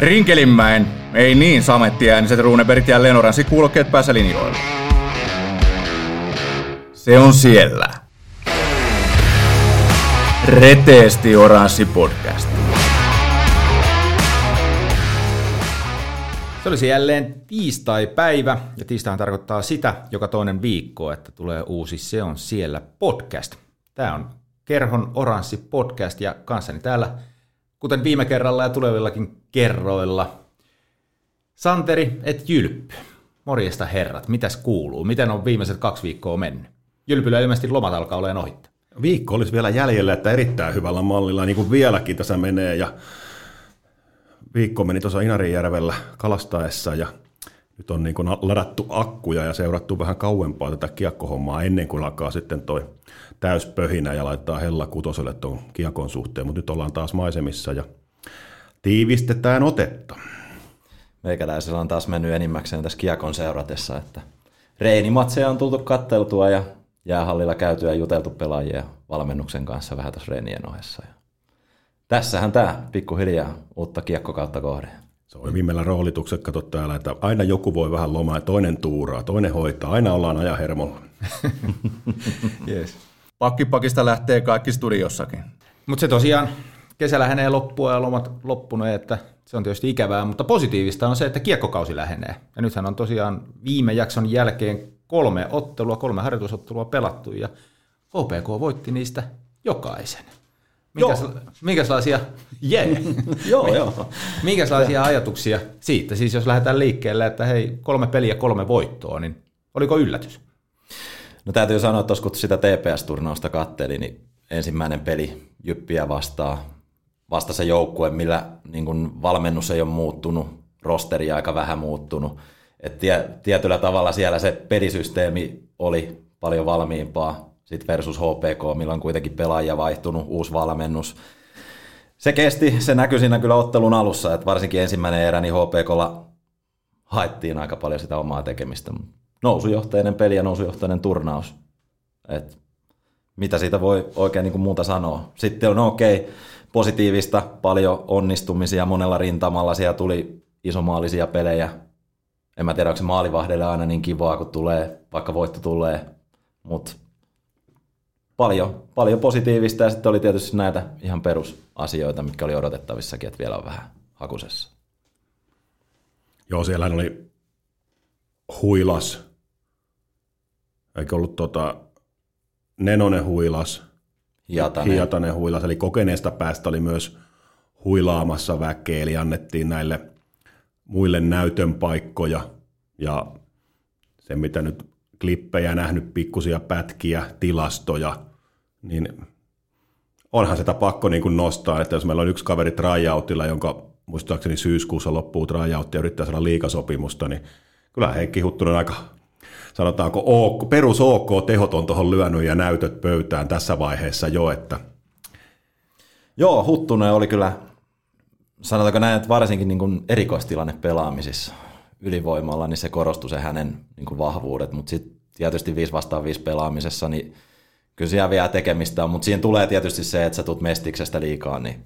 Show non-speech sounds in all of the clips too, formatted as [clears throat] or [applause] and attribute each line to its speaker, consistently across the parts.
Speaker 1: Rinkelinmäen, ei niin samettiääniset Runebergit ja Lenoransi kuulokkeet päässä linjoilla. Se on siellä. Reteesti Oranssi podcast.
Speaker 2: Se olisi jälleen tiistai-päivä, ja tiistaihan tarkoittaa sitä joka toinen viikko, että tulee uusi Se on siellä podcast. Tämä on Kerhon Oranssi podcast, ja kanssani täällä, kuten viime kerralla ja tulevillakin kerroilla, Santeri et Jylppy. Morjesta herrat, mitäs kuuluu? Miten on viimeiset kaksi viikkoa mennyt? Jylpyllä ilmeisesti lomat alkaa olemaan ohitte.
Speaker 3: Viikko olisi vielä jäljellä, että erittäin hyvällä mallilla, niin kuin vieläkin tässä menee. Ja viikko meni tuossa Inarijärvellä kalastaessa ja nyt on niin kuin ladattu akkuja ja seurattu vähän kauempaa tätä kiekkohommaa ennen kuin alkaa sitten toi täyspöhinä ja laittaa hella kutoselle tuon kiekon suhteen. Mutta nyt ollaan taas maisemissa ja tiivistetään otetta.
Speaker 4: Meikäläisellä on taas mennyt enimmäkseen tässä kiekon seuratessa, että reenimatseja on tultu katteltua ja jäähallilla käytyä ja juteltu pelaajia valmennuksen kanssa vähän tuossa reenien ohessa. Ja tässähän tämä pikkuhiljaa uutta kiekkokautta kohde.
Speaker 3: Se on viimeillä roolitukset, kato täällä, että aina joku voi vähän lomaa ja toinen tuuraa, toinen hoitaa, aina ollaan ajan hermolla.
Speaker 1: yes. [laughs] Pakkipakista lähtee kaikki studiossakin.
Speaker 2: Mutta se tosiaan kesä lähenee loppua ja lomat loppunut, että se on tietysti ikävää, mutta positiivista on se, että kiekkokausi lähenee. Ja nythän on tosiaan viime jakson jälkeen kolme ottelua, kolme harjoitusottelua pelattu ja HPK voitti niistä jokaisen. Minkäs, minkälaisia, yeah. [laughs]
Speaker 4: joo, joo.
Speaker 2: minkälaisia ajatuksia siitä, siis jos lähdetään liikkeelle, että hei, kolme peliä, kolme voittoa, niin oliko yllätys?
Speaker 4: No täytyy sanoa, että kun sitä TPS-turnausta katteli, niin ensimmäinen peli Jyppiä vastaa, vasta se joukkue, millä niin kun valmennus ei ole muuttunut, rosteri aika vähän muuttunut. Et tie, tietyllä tavalla siellä se pelisysteemi oli paljon valmiimpaa sit versus HPK, millä on kuitenkin pelaajia vaihtunut, uusi valmennus. Se kesti, se näkyi siinä kyllä ottelun alussa, että varsinkin ensimmäinen erä, niin HPKlla haettiin aika paljon sitä omaa tekemistä. Nousujohtainen peli ja nousujohtainen turnaus. Et mitä siitä voi oikein niin kuin muuta sanoa. Sitten on okei, okay, positiivista, paljon onnistumisia monella rintamalla. Siellä tuli isomaalisia pelejä. En mä tiedä, onko se maalivahdelle aina niin kivaa, kun tulee, vaikka voitto tulee. Mutta paljon, paljon positiivista ja sitten oli tietysti näitä ihan perusasioita, mitkä oli odotettavissakin, että vielä on vähän hakusessa.
Speaker 3: Joo, siellä oli huilas, eikö ollut tota, Nenonen huilas,
Speaker 4: Hiatanen.
Speaker 3: Hiatanen huilas, eli kokeneesta päästä oli myös huilaamassa väkeä, eli annettiin näille muille näytön paikkoja, ja se mitä nyt klippejä nähnyt, pikkusia pätkiä, tilastoja, niin onhan sitä pakko niin kuin nostaa, että jos meillä on yksi kaveri tryoutilla, jonka muistaakseni syyskuussa loppuu tryout ja yrittää saada liikasopimusta, niin kyllä Heikki Huttunen aika sanotaanko OK, perus OK tehot on tuohon lyönyt ja näytöt pöytään tässä vaiheessa jo, että
Speaker 4: Joo, Huttunen oli kyllä, sanotaanko näin, että varsinkin niin kuin erikoistilanne pelaamisissa ylivoimalla, niin se korostui se hänen niin kuin vahvuudet, mutta sitten tietysti 5 vastaan 5 pelaamisessa, niin kyllä siellä vielä tekemistä on, mutta siinä tulee tietysti se, että sä tulet mestiksestä liikaa, niin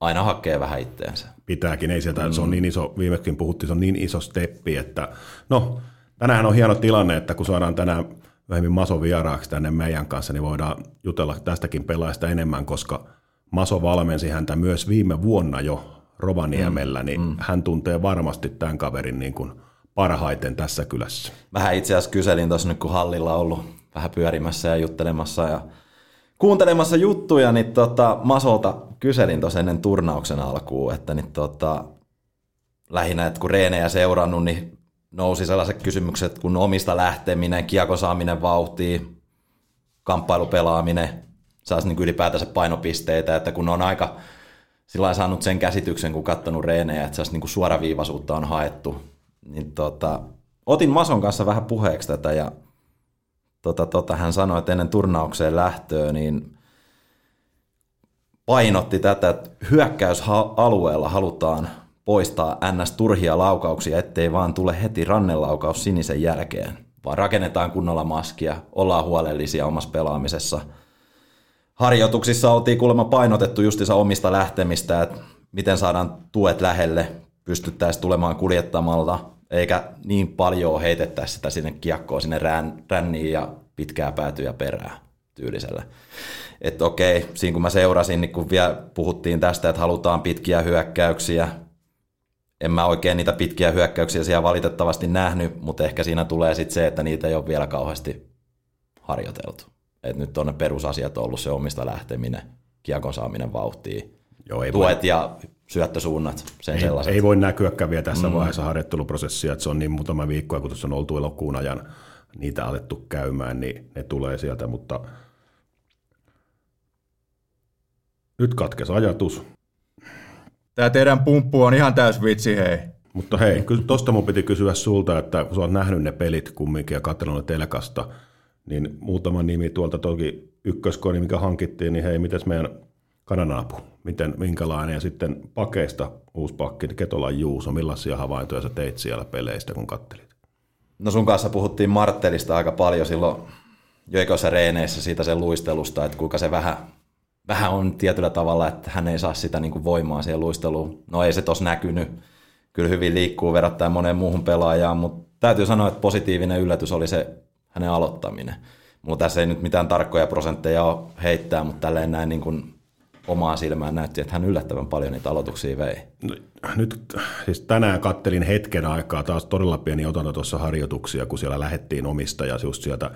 Speaker 4: aina hakee vähän itteensä.
Speaker 3: Pitääkin, ei sieltä, mm. se on niin iso, viimekin puhuttiin, se on niin iso steppi, että no, tänään on hieno tilanne, että kun saadaan tänään vähemmän Maso vieraaksi tänne meidän kanssa, niin voidaan jutella tästäkin pelaajasta enemmän, koska Maso valmensi häntä myös viime vuonna jo Rovaniemellä, mm. niin mm. hän tuntee varmasti tämän kaverin niin kuin parhaiten tässä kylässä.
Speaker 4: Vähän itse asiassa kyselin tuossa nyt, kun hallilla on ollut vähän pyörimässä ja juttelemassa ja kuuntelemassa juttuja, niin tota, Masolta kyselin tuossa ennen turnauksen alkuun, että niin tota, lähinnä, että kun reenejä seurannut, niin nousi sellaiset kysymykset kuin omista lähteminen, kiekon saaminen vauhtiin, kamppailupelaaminen, saisi niin ylipäätänsä painopisteitä, että kun on aika sillä saanut sen käsityksen, kun katsonut reenejä, että niin suoraviivaisuutta on haettu, niin tota, otin Mason kanssa vähän puheeksi tätä ja tota, tota, hän sanoi, että ennen turnaukseen lähtöä, niin painotti tätä, että hyökkäysalueella halutaan poistaa ns. turhia laukauksia, ettei vaan tule heti rannelaukaus sinisen jälkeen, vaan rakennetaan kunnolla maskia, ollaan huolellisia omassa pelaamisessa. Harjoituksissa oltiin kuulemma painotettu justissa omista lähtemistä, että miten saadaan tuet lähelle, pystyttäisiin tulemaan kuljettamalla, eikä niin paljon heitettäisi sitä sinne kiekkoon, sinne rän, ränniin ja pitkää päätyä perää tyylisellä. Että okei, siinä kun mä seurasin, niin kun vielä puhuttiin tästä, että halutaan pitkiä hyökkäyksiä, en mä oikein niitä pitkiä hyökkäyksiä siellä valitettavasti nähnyt, mutta ehkä siinä tulee sitten se, että niitä ei ole vielä kauheasti harjoiteltu. Et nyt on ne perusasiat ollut se omista lähteminen, kiekon saaminen vauhtiin, Joo, ei tuet voi. ja syöttösuunnat, sen
Speaker 3: ei,
Speaker 4: sellaiset.
Speaker 3: Ei voi näkyäkään vielä tässä mm. vaiheessa harjoitteluprosessia, että se on niin muutama viikko, kun tuossa on oltu elokuun ajan niitä alettu käymään, niin ne tulee sieltä, mutta nyt katkesi ajatus.
Speaker 1: Tämä teidän pumppu on ihan täys vitsi, hei.
Speaker 3: Mutta hei, kyllä tosta mun piti kysyä sulta, että kun sä oot nähnyt ne pelit kumminkin ja katsonut telkasta, niin muutama nimi tuolta toki ykköskoni, mikä hankittiin, niin hei, mitäs meidän kananapu, miten, minkälainen, ja sitten pakeista uusi pakki, Ketolan Juuso, millaisia havaintoja sä teit siellä peleistä, kun kattelit?
Speaker 4: No sun kanssa puhuttiin Marttelista aika paljon silloin joikoissa reeneissä siitä sen luistelusta, että kuinka se vähän, vähän on tietyllä tavalla, että hän ei saa sitä niin kuin voimaa siihen luisteluun. No ei se tos näkynyt. Kyllä hyvin liikkuu verrattuna moneen muuhun pelaajaan, mutta täytyy sanoa, että positiivinen yllätys oli se hänen aloittaminen. Mulla tässä ei nyt mitään tarkkoja prosentteja ole heittää, mutta tälleen näin niin kuin omaa silmään näytti, että hän yllättävän paljon niitä aloituksia vei.
Speaker 3: No, nyt siis tänään kattelin hetken aikaa taas todella pieni otanta tuossa harjoituksia, kun siellä lähettiin omista ja just sieltä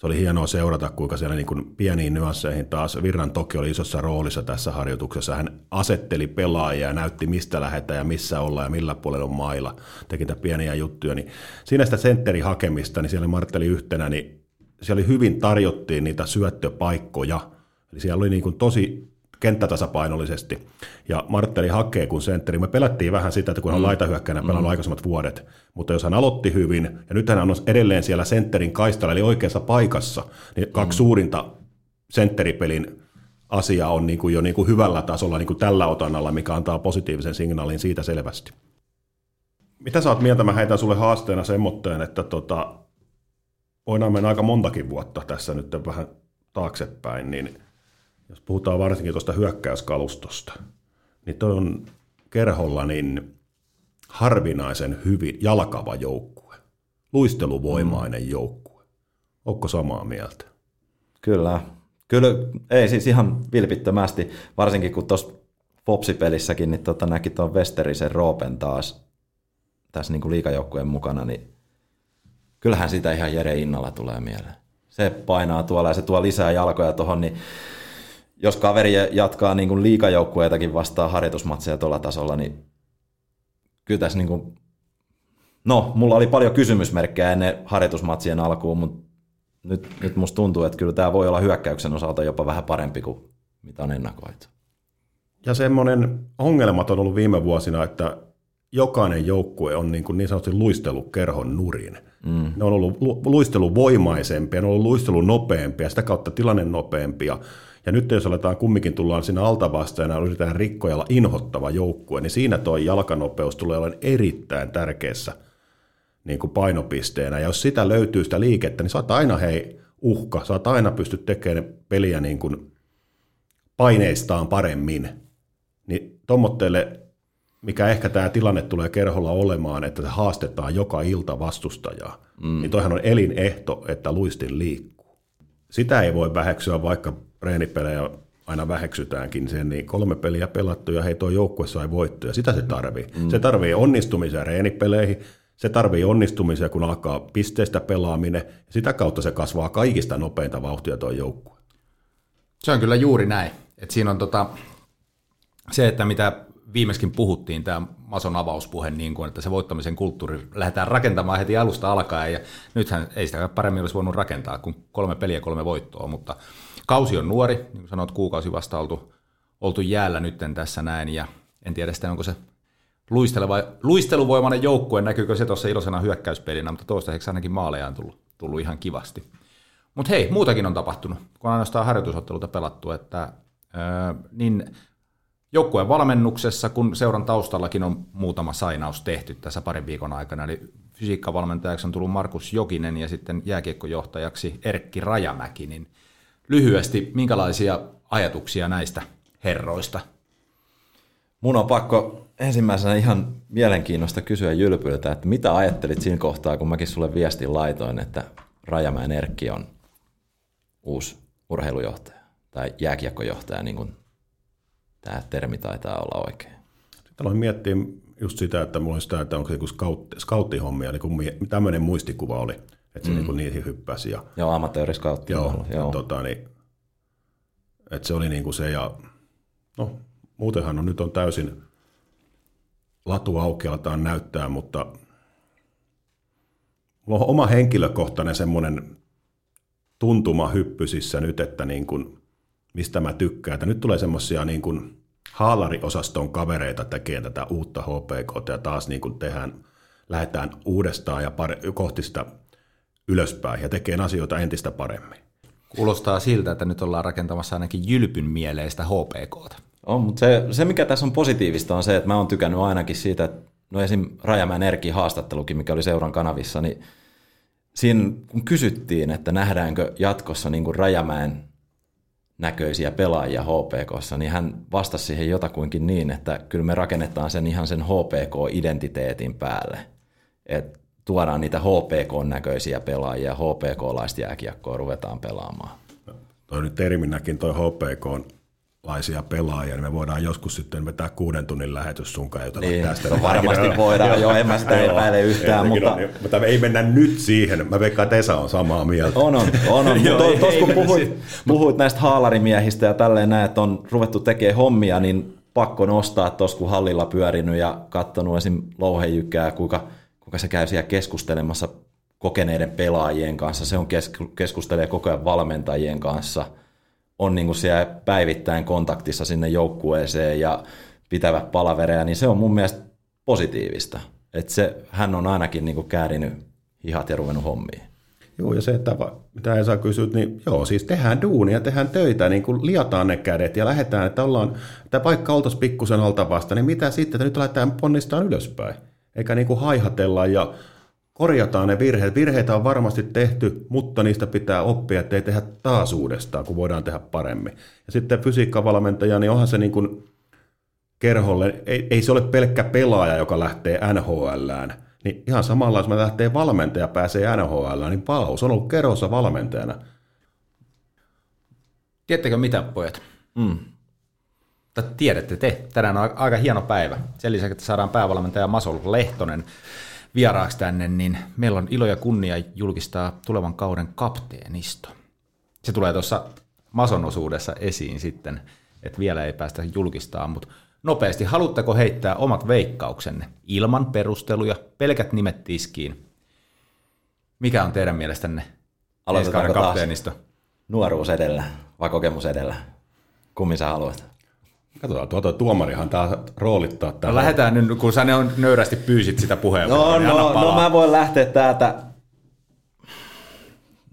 Speaker 3: se oli hienoa seurata, kuinka siellä niin kuin pieniin nyansseihin taas Virran toki oli isossa roolissa tässä harjoituksessa. Hän asetteli pelaajia ja näytti, mistä lähdetään ja missä ollaan ja millä puolella on mailla. Teki niitä pieniä juttuja. Niin siinä sitä sentterin hakemista, niin siellä Martteli yhtenä, niin siellä hyvin tarjottiin niitä syöttöpaikkoja. Eli siellä oli niin kuin tosi kenttätasapainollisesti. Ja Martteli hakee kun sentteri. Me pelättiin vähän sitä, että kun hän on mm. laitahyökkäänä pelannut mm. aikaisemmat vuodet, mutta jos hän aloitti hyvin, ja nyt hän on edelleen siellä sentterin kaistalla, eli oikeassa paikassa, niin kaksi mm. suurinta sentteripelin asia on niin kuin jo niin kuin hyvällä tasolla niin kuin tällä otannalla, mikä antaa positiivisen signaalin siitä selvästi. Mitä sä oot mieltä? Mä heitän sulle haasteena semmoitteen, että tota, voidaan mennä aika montakin vuotta tässä nyt vähän taaksepäin, niin jos puhutaan varsinkin tuosta hyökkäyskalustosta, niin toi on kerholla niin harvinaisen hyvin jalkava joukkue, luisteluvoimainen mm. joukkue. Onko samaa mieltä?
Speaker 4: Kyllä. Kyllä, ei siis ihan vilpittömästi, varsinkin kun tuossa Popsi-pelissäkin niin tota, näki tuon Westerisen Roopen taas tässä niin liikajoukkueen mukana, niin kyllähän sitä ihan Jere Innalla tulee mieleen. Se painaa tuolla ja se tuo lisää jalkoja tuohon, niin jos kaveri jatkaa niin kuin liikajoukkueitakin vastaan harjoitusmatseja tuolla tasolla, niin kyllä tässä niin kuin, no, mulla oli paljon kysymysmerkkejä ennen harjoitusmatsien alkuun, mutta nyt, nyt musta tuntuu, että kyllä tämä voi olla hyökkäyksen osalta jopa vähän parempi kuin mitä on ennakoitu.
Speaker 3: Ja semmoinen ongelmat on ollut viime vuosina, että jokainen joukkue on niin, kuin niin sanotusti luistelukerhon nurin. Mm. Ne on ollut luisteluvoimaisempia, ne on ollut luistelunopeampia, sitä kautta tilanne nopeampia. Ja nyt jos aletaan kumminkin tullaan sinne altavasteena ja yritetään rikkojalla inhottava joukkue, niin siinä tuo jalkanopeus tulee olemaan erittäin tärkeässä niin kuin painopisteenä. Ja jos sitä löytyy sitä liikettä, niin saat aina hei uhka, saat aina pysty tekemään peliä niin kuin paineistaan paremmin. Niin tommotteelle, mikä ehkä tämä tilanne tulee kerholla olemaan, että se haastetaan joka ilta vastustajaa, mm. niin toihan on elinehto, että luistin liikkuu. Sitä ei voi väheksyä, vaikka reenipelejä aina väheksytäänkin sen, niin kolme peliä pelattu ja hei tuo joukkue sai voittoja. Sitä se tarvii. Mm. Se tarvii onnistumisia reenipeleihin, se tarvii onnistumisia, kun alkaa pisteistä pelaaminen. Ja sitä kautta se kasvaa kaikista nopeinta vauhtia tuo joukkue.
Speaker 2: Se on kyllä juuri näin. Et siinä on tota, se, että mitä viimeiskin puhuttiin, tämä Mason avauspuhe, niin kuin, että se voittamisen kulttuuri lähdetään rakentamaan heti alusta alkaen, ja nythän ei sitä paremmin olisi voinut rakentaa kuin kolme peliä kolme voittoa, mutta kausi on nuori, niin kuin sanoit, kuukausi vasta oltu, oltu jäällä nytten tässä näin, ja en tiedä sitten, onko se luisteleva, luisteluvoimainen joukkue, näkyykö se tuossa iloisena hyökkäyspelinä, mutta toistaiseksi ainakin maaleja on tullut, tullut ihan kivasti. Mutta hei, muutakin on tapahtunut, kun ainoastaan harjoitusotteluta pelattu, että ää, niin joukkueen valmennuksessa, kun seuran taustallakin on muutama sainaus tehty tässä parin viikon aikana, eli fysiikkavalmentajaksi on tullut Markus Jokinen ja sitten jääkiekkojohtajaksi Erkki Rajamäki, niin lyhyesti, minkälaisia ajatuksia näistä herroista?
Speaker 4: Mun on pakko ensimmäisenä ihan mielenkiinnosta kysyä Jylpyltä, että mitä ajattelit siinä kohtaa, kun mäkin sulle viestin laitoin, että Rajamäen Erkki on uusi urheilujohtaja tai jääkiekkojohtaja, niin kuin tämä termi taitaa olla oikein.
Speaker 3: Sitten aloin miettiä just sitä, että mulla oli sitä, että onko se scout, scouttihommia, niin kuin tämmöinen muistikuva oli, että se mm. niin niihin hyppäsi. Ja,
Speaker 4: joo, amatööriskautti.
Speaker 3: Joo, joo. Tota, niin, että se oli niin kuin se, ja no muutenhan on, nyt on täysin latu auki, aletaan näyttää, mutta mulla on oma henkilökohtainen semmoinen tuntuma hyppysissä nyt, että niin kuin, mistä mä tykkään. Että nyt tulee semmoisia niin kuin haalariosaston kavereita tekemään tätä uutta HPK ja taas niin kuin tehdään, lähdetään uudestaan ja pare, kohti sitä ylöspäin ja tekee asioita entistä paremmin.
Speaker 2: Kuulostaa siltä, että nyt ollaan rakentamassa ainakin jylpyn mieleistä HPKta.
Speaker 4: On, mutta se, se, mikä tässä on positiivista on se, että mä oon tykännyt ainakin siitä, että no esim. Rajamäen Erkin haastattelukin, mikä oli seuran kanavissa, niin siinä kun kysyttiin, että nähdäänkö jatkossa niin kuin Rajamäen näköisiä pelaajia HPKssa, niin hän vastasi siihen jotakuinkin niin, että kyllä me rakennetaan sen ihan sen HPK-identiteetin päälle. Että tuodaan niitä HPK-näköisiä pelaajia, HPK-laista jääkiekkoa ruvetaan pelaamaan.
Speaker 3: Toi nyt terminäkin toi HPK laisia pelaajia, niin me voidaan joskus sitten vetää kuuden tunnin lähetys sun kanssa
Speaker 4: niin, tästä. No varmasti voidaan, joo, en mä sitä epäile yhtään. mutta...
Speaker 3: niin, mutta ei mennä nyt siihen, mä veikkaan, että Esa on samaa mieltä.
Speaker 4: On, on, on. on. [laughs] mutta tuossa kun puhuit, puhuit näistä haalarimiehistä ja tälleen näin, että on ruvettu tekemään hommia, niin pakko nostaa tuossa, kun hallilla pyörinyt ja katsonut esim. louhejykää, kuinka, kuinka se käy siellä keskustelemassa kokeneiden pelaajien kanssa, se on keskustelee koko ajan valmentajien kanssa – on niin kuin siellä päivittäin kontaktissa sinne joukkueeseen ja pitävät palavereja, niin se on mun mielestä positiivista. Että se, hän on ainakin niin kuin käärinyt hihat ja ruvennut hommiin.
Speaker 3: Joo, ja se, että mitä ei saa kysyä, niin joo, siis tehdään duunia, tehdään töitä, niin kuin liataan ne kädet ja lähdetään, että ollaan, että paikka oltaisiin pikkusen alta vasta, niin mitä sitten, että nyt lähdetään ponnistaan ylöspäin. Eikä niin kuin haihatella ja korjataan ne virheet. Virheitä on varmasti tehty, mutta niistä pitää oppia, että ei tehdä taas uudestaan, kun voidaan tehdä paremmin. Ja sitten fysiikkavalmentaja, niin onhan se niin kuin kerholle, ei, ei se ole pelkkä pelaaja, joka lähtee NHLään. Niin ihan samalla, jos me lähtee valmentaja pääsee NHL, niin palaus on ollut kerhossa valmentajana.
Speaker 2: Tiedättekö mitä, pojat? Mm. Tiedätte te. Tänään on aika hieno päivä. Sen lisäksi, että saadaan päävalmentaja Masol Lehtonen vieraaksi tänne, niin meillä on ilo ja kunnia julkistaa tulevan kauden kapteenisto. Se tulee tuossa Mason osuudessa esiin sitten, että vielä ei päästä julkistamaan, mutta nopeasti, haluatteko heittää omat veikkauksenne ilman perusteluja, pelkät nimet tiskiin? Mikä on teidän mielestänne
Speaker 4: Aloitetaanko kapteenisto? Nuoruus edellä vai kokemus edellä? Kummin sä haluat?
Speaker 3: Katsotaan, tuota tuomarihan tämä roolittaa
Speaker 2: täällä. No lähdetään nyt, kun sä ne on nöyrästi pyysit sitä puheenvuoroa.
Speaker 4: No, niin no, no mä voin lähteä täältä.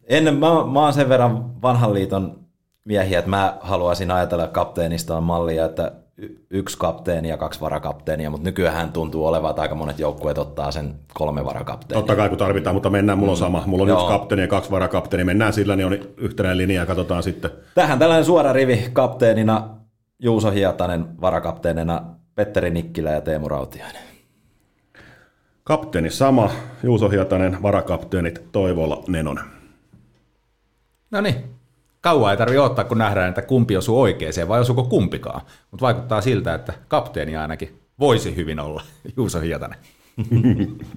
Speaker 4: Ennen, mä, mä oon sen verran vanhan liiton miehiä, että mä haluaisin ajatella kapteenista mallia, että yksi kapteeni ja kaksi varakapteenia, mutta nykyään tuntuu olevan, että aika monet joukkueet ottaa sen kolme varakapteenia.
Speaker 3: Totta kai kun tarvitaan, mutta mennään, mulla on sama. Mulla on Joo. yksi kapteeni ja kaksi varakapteenia. Mennään sillä, niin on yhtenäinen linja ja katsotaan sitten.
Speaker 4: Tähän tällainen suora rivi kapteenina Juuso Hietanen varakapteenina, Petteri Nikkilä ja Teemu Rautiainen.
Speaker 3: Kapteeni sama, Juuso Hietanen, varakapteenit Toivola, Nenonen.
Speaker 2: No niin, kauan ei tarvitse ottaa, kun nähdään, että kumpi osuu oikeeseen vai osuuko kumpikaan. Mutta vaikuttaa siltä, että kapteeni ainakin voisi hyvin olla [laughs] Juuso Hietanen. [laughs]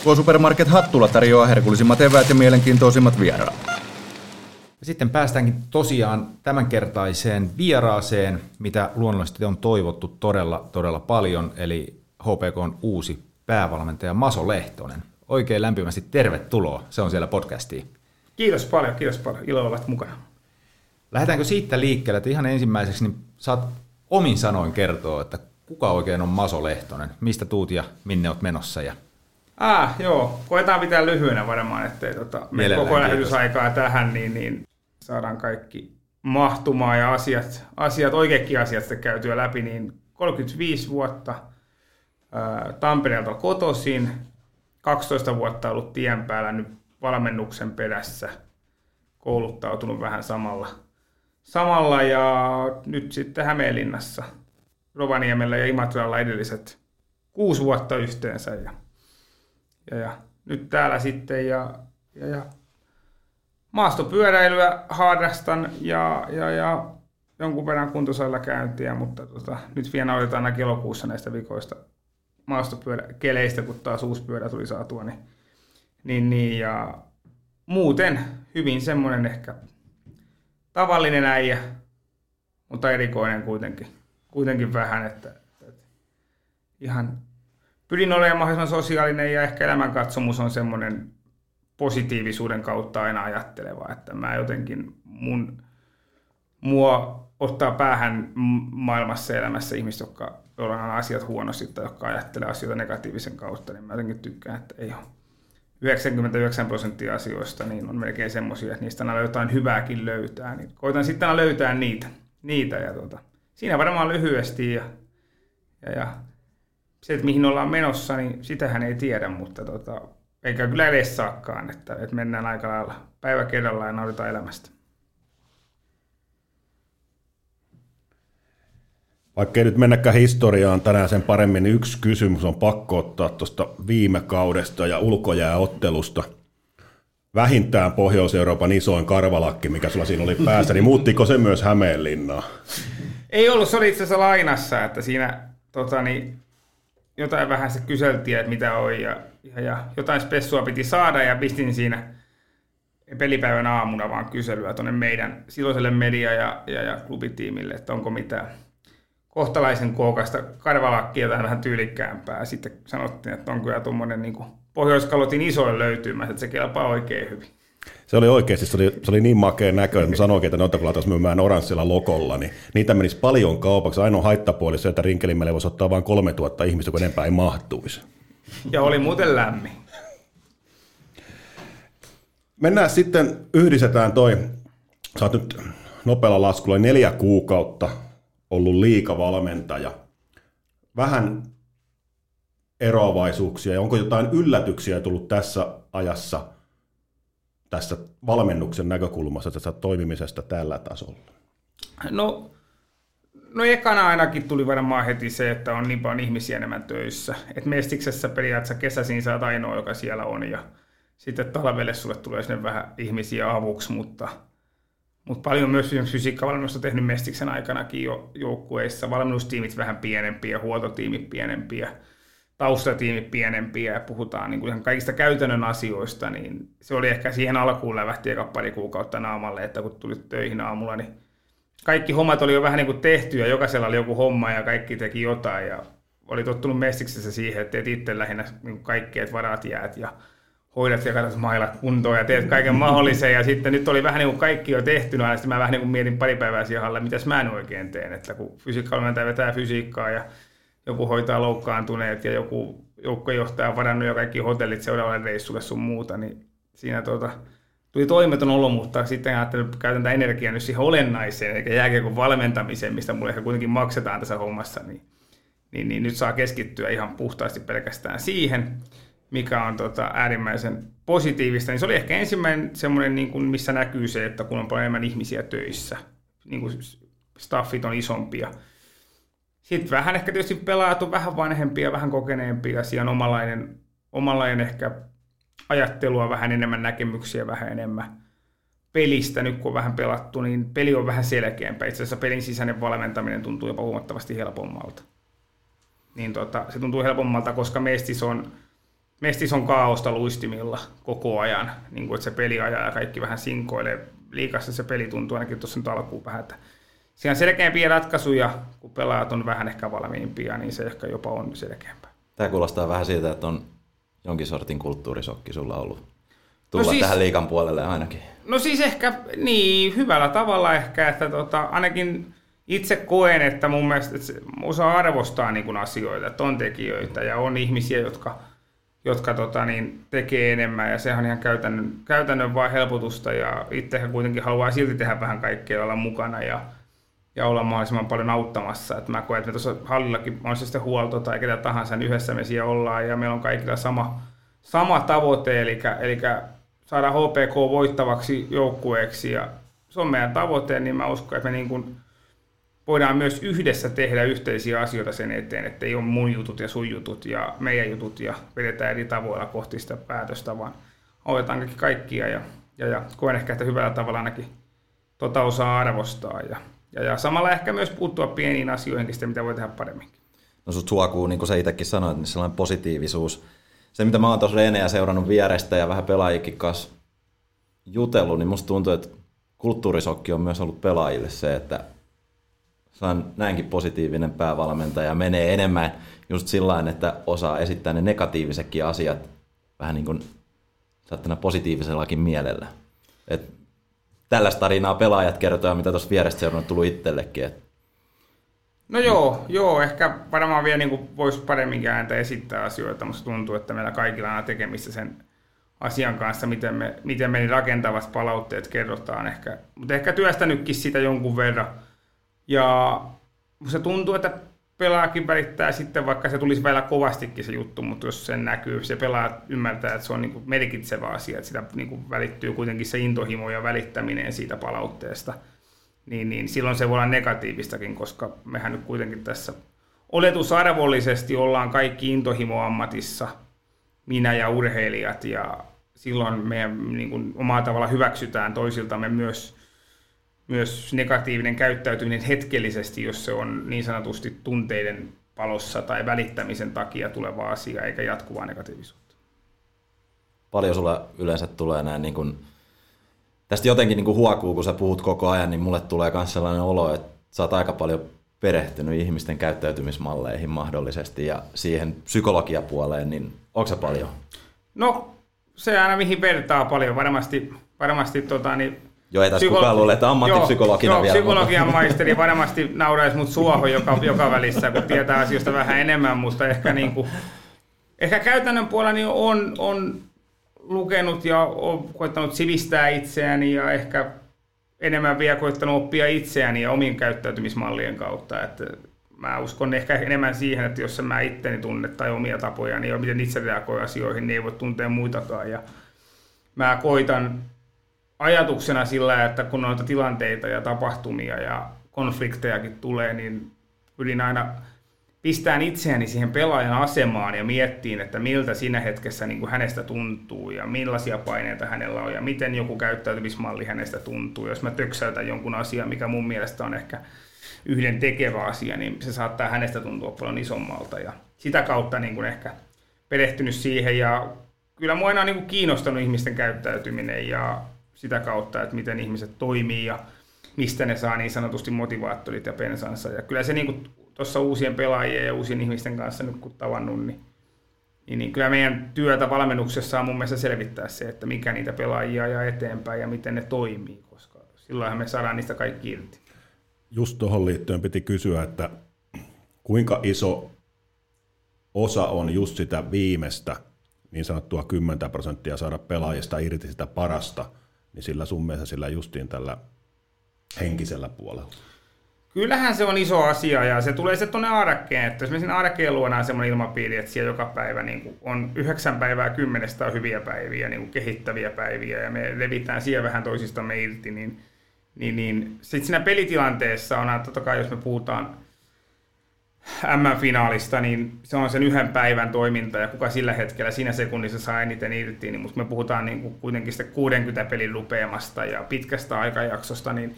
Speaker 1: K-Supermarket Hattula tarjoaa herkullisimmat eväät ja mielenkiintoisimmat vieraat.
Speaker 2: Sitten päästäänkin tosiaan tämänkertaiseen vieraaseen, mitä luonnollisesti on toivottu todella, todella paljon, eli HPK on uusi päävalmentaja Maso Lehtonen. Oikein lämpimästi tervetuloa, se on siellä podcastiin.
Speaker 5: Kiitos paljon, kiitos paljon, ilo olla mukana.
Speaker 2: Lähdetäänkö siitä liikkeelle, että ihan ensimmäiseksi niin saat omin sanoin kertoa, että kuka oikein on Maso Lehtonen, mistä tuut ja minne olet menossa ja
Speaker 5: Ah, joo. Koetaan pitää lyhyenä varmaan, ettei tota, me koko lähetysaikaa tähän, niin, niin saadaan kaikki mahtumaan ja asiat, asiat oikeakin asiat sitten käytyä läpi, niin 35 vuotta ää, Tampereelta kotosin, 12 vuotta ollut tien päällä nyt valmennuksen perässä. kouluttautunut vähän samalla, samalla ja nyt sitten Hämeenlinnassa, Rovaniemellä ja Imatralla edelliset kuusi vuotta yhteensä ja, ja, ja nyt täällä sitten ja, ja, ja maastopyöräilyä harrastan ja, ja, ja jonkun verran kuntosalilla käyntiä, mutta tota, nyt vielä otetaan aina elokuussa näistä vikoista maastopyöräkeleistä, kun taas uusi pyörä tuli saatua, niin, niin, niin ja muuten hyvin semmoinen ehkä tavallinen äijä, mutta erikoinen kuitenkin, kuitenkin vähän, että, että ihan pyrin olemaan mahdollisimman sosiaalinen ja ehkä elämänkatsomus on semmoinen positiivisuuden kautta aina ajatteleva, että mä jotenkin mun, mua ottaa päähän maailmassa ja elämässä ihmiset, jotka, on asiat huonosti tai jotka ajattelee asioita negatiivisen kautta, niin mä jotenkin tykkään, että ei ole 99 prosenttia asioista niin on melkein semmoisia, että niistä aina jotain hyvääkin löytää. Niin koitan sitten aina löytää niitä. niitä ja tuota, siinä varmaan lyhyesti ja, ja, ja se, että mihin ollaan menossa, niin sitähän ei tiedä, mutta tota, eikä kyllä edes saakkaan, että, että mennään aika lailla päivä kerrallaan ja nautitaan elämästä.
Speaker 3: Vaikka ei nyt mennäkään historiaan tänään sen paremmin, niin yksi kysymys on pakko ottaa tuosta viime kaudesta ja ulkojääottelusta. Vähintään Pohjois-Euroopan isoin karvalakki, mikä sulla siinä oli päässä, niin muuttiko se myös Hämeenlinnaa?
Speaker 5: Ei ollut, se oli itse asiassa lainassa, että siinä tota, niin, jotain vähän se kyseltiin, että mitä on ja, ja, ja jotain spessua piti saada ja pistin siinä pelipäivän aamuna vaan kyselyä tuonne meidän silloiselle media- ja, ja, ja klubitiimille, että onko mitään kohtalaisen kookasta karvalakkia tai vähän tyylikkäämpää. Sitten sanottiin, että on kyllä tuommoinen niin Pohjoiskalotin isoin löytymä, että se kelpaa oikein hyvin.
Speaker 3: Se oli oikeasti, se oli, se oli niin makea näköinen, että mä sanoinkin, että noita kun laitaisiin myymään oranssilla lokolla, niin niitä menisi paljon kaupaksi. Ainoa haittapuoli se, että Rinkelimelle voisi ottaa vain 3000 ihmistä, kun enempää ei mahtuisi.
Speaker 5: Ja oli muuten lämmin.
Speaker 3: Mennään sitten, yhdistetään toi, sä oot nyt nopealla laskulla neljä kuukautta ollut liikavalmentaja. Vähän eroavaisuuksia ja onko jotain yllätyksiä tullut tässä ajassa tässä valmennuksen näkökulmasta tässä toimimisesta tällä tasolla?
Speaker 5: No, no ekana ainakin tuli varmaan heti se, että on niin paljon ihmisiä enemmän töissä. Et Mestiksessä periaatteessa kesäisin sä oot ainoa, joka siellä on ja sitten talvelle sulle tulee sinne vähän ihmisiä avuksi, mutta – mutta paljon myös fysiikkavalmennusta tehnyt Mestiksen aikanakin jo joukkueissa. Valmennustiimit vähän pienempiä, huoltotiimit pienempiä, taustatiimit pienempiä ja puhutaan niin kuin kaikista käytännön asioista, niin se oli ehkä siihen alkuun lävähti eka pari kuukautta naamalle, että kun tulit töihin aamulla, niin kaikki hommat oli jo vähän niin kuin tehty ja jokaisella oli joku homma ja kaikki teki jotain ja oli tottunut Mestiksessä siihen, että teet itse lähinnä niin kaikki, että varat jäät ja hoidat ja katsot mailat kuntoon ja teet kaiken mahdollisen. Ja sitten nyt oli vähän niin kuin kaikki jo tehty, ja sitten mä vähän niin kuin mietin pari päivää siihen alle, mitäs mä en oikein teen. Että kun fysiikkavalmentaja vetää fysiikkaa ja joku hoitaa loukkaantuneet ja joku joukkojohtaja on varannut jo kaikki hotellit seuraavalle reissulle sun muuta, niin siinä tuota, tuli toimeton olo, mutta sitten ajattelin, että käytän tätä energiaa nyt siihen olennaiseen, eikä jääkiekon valmentamiseen, mistä mulle ehkä kuitenkin maksetaan tässä hommassa, niin, niin, niin nyt saa keskittyä ihan puhtaasti pelkästään siihen mikä on tota, äärimmäisen positiivista, niin se oli ehkä ensimmäinen semmoinen, niin kuin, missä näkyy se, että kun on paljon enemmän ihmisiä töissä, niin kuin staffit on isompia. Sitten vähän ehkä tietysti pelaajat on vähän vanhempia, vähän kokeneempia, siinä on omalainen, omalainen ehkä ajattelua, vähän enemmän näkemyksiä, vähän enemmän pelistä. Nyt kun on vähän pelattu, niin peli on vähän selkeämpää. Itse asiassa pelin sisäinen valmentaminen tuntuu jopa huomattavasti helpommalta. Niin tota, se tuntuu helpommalta, koska Mestis on Mestis on kaaosta luistimilla koko ajan, niin kuin, että se peli ajaa ja kaikki vähän sinkoilee. Liikassa se peli tuntuu ainakin tuossa nyt alkuun vähän, että siinä on selkeämpiä ratkaisuja, kun pelaajat on vähän ehkä valmiimpia, niin se ehkä jopa on selkeämpää.
Speaker 4: Tämä kuulostaa vähän siltä, että on jonkin sortin kulttuurisokki sulla ollut tulla no siis, tähän liikan puolelle ainakin.
Speaker 5: No siis ehkä, niin, hyvällä tavalla ehkä, että tota, ainakin itse koen, että mun mielestä että osaa arvostaa niin kuin asioita, että on tekijöitä ja on ihmisiä, jotka – jotka tota, niin, tekee enemmän ja sehän on ihan käytännön, käytännön vain helpotusta ja itsehän kuitenkin haluaa silti tehdä vähän kaikkea olla mukana ja, ja olla mahdollisimman paljon auttamassa. Et mä koen, että me tuossa hallillakin on se sitten huolto tai ketä tahansa, niin yhdessä me siellä ollaan ja meillä on kaikilla sama, sama tavoite, eli, eli saada HPK voittavaksi joukkueeksi ja se on meidän tavoite, niin mä uskon, että me niin kuin voidaan myös yhdessä tehdä yhteisiä asioita sen eteen, että ei ole mun jutut ja sun jutut ja meidän jutut ja vedetään eri tavoilla kohti sitä päätöstä, vaan autetaan kaikkia ja, ja, ja koen ehkä, että hyvällä tavalla ainakin tota osaa arvostaa ja, ja, ja samalla ehkä myös puuttua pieniin asioihin, mitä voi tehdä paremminkin.
Speaker 4: No sut suokuu, niin kuin sä itsekin sanoit, niin sellainen positiivisuus. Se, mitä mä oon tuossa Reneä seurannut vierestä ja vähän pelaajikin kanssa jutellut, niin musta tuntuu, että kulttuurisokki on myös ollut pelaajille se, että saan näinkin positiivinen päävalmentaja menee enemmän just sillä että osaa esittää ne negatiivisetkin asiat vähän niin kuin saattana positiivisellakin mielellä. Et tällaista tarinaa pelaajat kertoo, mitä tuossa vierestä seurannut tullut itsellekin.
Speaker 5: No joo, joo, ehkä varmaan vielä niin voisi paremmin ääntä esittää asioita, mutta tuntuu, että meillä kaikilla on tekemistä sen asian kanssa, miten me, miten me rakentavat palautteet kerrotaan ehkä. Mutta ehkä työstänytkin sitä jonkun verran. Ja se tuntuu, että pelaajakin välittää sitten, vaikka se tulisi vielä kovastikin se juttu, mutta jos sen näkyy, se pelaa ymmärtää, että se on niin kuin merkitsevä asia, että sitä niin kuin välittyy kuitenkin se intohimo ja välittäminen siitä palautteesta, niin, niin silloin se voi olla negatiivistakin, koska mehän nyt kuitenkin tässä oletusarvollisesti ollaan kaikki intohimoammatissa, minä ja urheilijat, ja silloin meidän niin kuin, omaa tavalla hyväksytään toisiltamme myös, myös negatiivinen käyttäytyminen hetkellisesti, jos se on niin sanotusti tunteiden palossa tai välittämisen takia tuleva asia, eikä jatkuvaa negatiivisuutta.
Speaker 4: Paljon sulla yleensä tulee näin niin kuin, tästä jotenkin niin kuin huokuu, kun sä puhut koko ajan, niin mulle tulee myös sellainen olo, että sä oot aika paljon perehtynyt ihmisten käyttäytymismalleihin mahdollisesti ja siihen psykologiapuoleen, niin onko se paljon?
Speaker 5: No se aina mihin vertaa paljon. Varmasti, varmasti tota, niin
Speaker 4: Joo, ei tässä psykolo- kukaan luule, että ammattipsykologina joo,
Speaker 5: vielä. psykologian maisteri varmasti nauraisi mut suoho joka, joka välissä, kun tietää asioista vähän enemmän, mutta ehkä, niin kuin, ehkä käytännön puolella niin on, on lukenut ja on koittanut sivistää itseäni ja ehkä enemmän vielä koittanut oppia itseäni ja omin käyttäytymismallien kautta. Että mä uskon ehkä enemmän siihen, että jos mä itteni tunne tai omia tapoja, niin miten itse reagoi asioihin, niin ei voi tuntea muitakaan. Ja mä koitan ajatuksena sillä, että kun noita tilanteita ja tapahtumia ja konfliktejakin tulee, niin pyrin aina pistään itseäni siihen pelaajan asemaan ja miettiin, että miltä siinä hetkessä niin kuin hänestä tuntuu ja millaisia paineita hänellä on ja miten joku käyttäytymismalli hänestä tuntuu. Jos mä töksäytän jonkun asian, mikä mun mielestä on ehkä yhden tekevä asia, niin se saattaa hänestä tuntua paljon isommalta. Ja sitä kautta niin kuin ehkä perehtynyt siihen ja kyllä mua aina on niin kuin kiinnostanut ihmisten käyttäytyminen ja sitä kautta, että miten ihmiset toimii ja mistä ne saa niin sanotusti motivaattorit ja pensansa. Ja kyllä se niin tuossa uusien pelaajien ja uusien ihmisten kanssa nyt kun tavannut, niin, niin, niin kyllä meidän työtä valmennuksessa on mun mielestä selvittää se, että mikä niitä pelaajia ja eteenpäin ja miten ne toimii, koska silloinhan me saadaan niistä kaikki irti
Speaker 3: just tuohon liittyen piti kysyä, että kuinka iso osa on just sitä viimeistä, niin sanottua 10 prosenttia saada pelaajista irti sitä parasta, niin sillä sun mielestä sillä justiin tällä henkisellä puolella?
Speaker 5: Kyllähän se on iso asia ja se tulee se tuonne arkeen, että jos me sinne arkeen luodaan semmoinen ilmapiiri, että siellä joka päivä niin on yhdeksän päivää kymmenestä on hyviä päiviä, niin kuin kehittäviä päiviä ja me levitään siellä vähän toisistamme irti, niin niin, niin sitten siinä pelitilanteessa on, totta kai jos me puhutaan M-finaalista, niin se on sen yhden päivän toiminta ja kuka sillä hetkellä siinä sekunnissa saa eniten irti, niin mutta me puhutaan niin kuin kuitenkin sitä 60 pelin lupeamasta ja pitkästä aikajaksosta, niin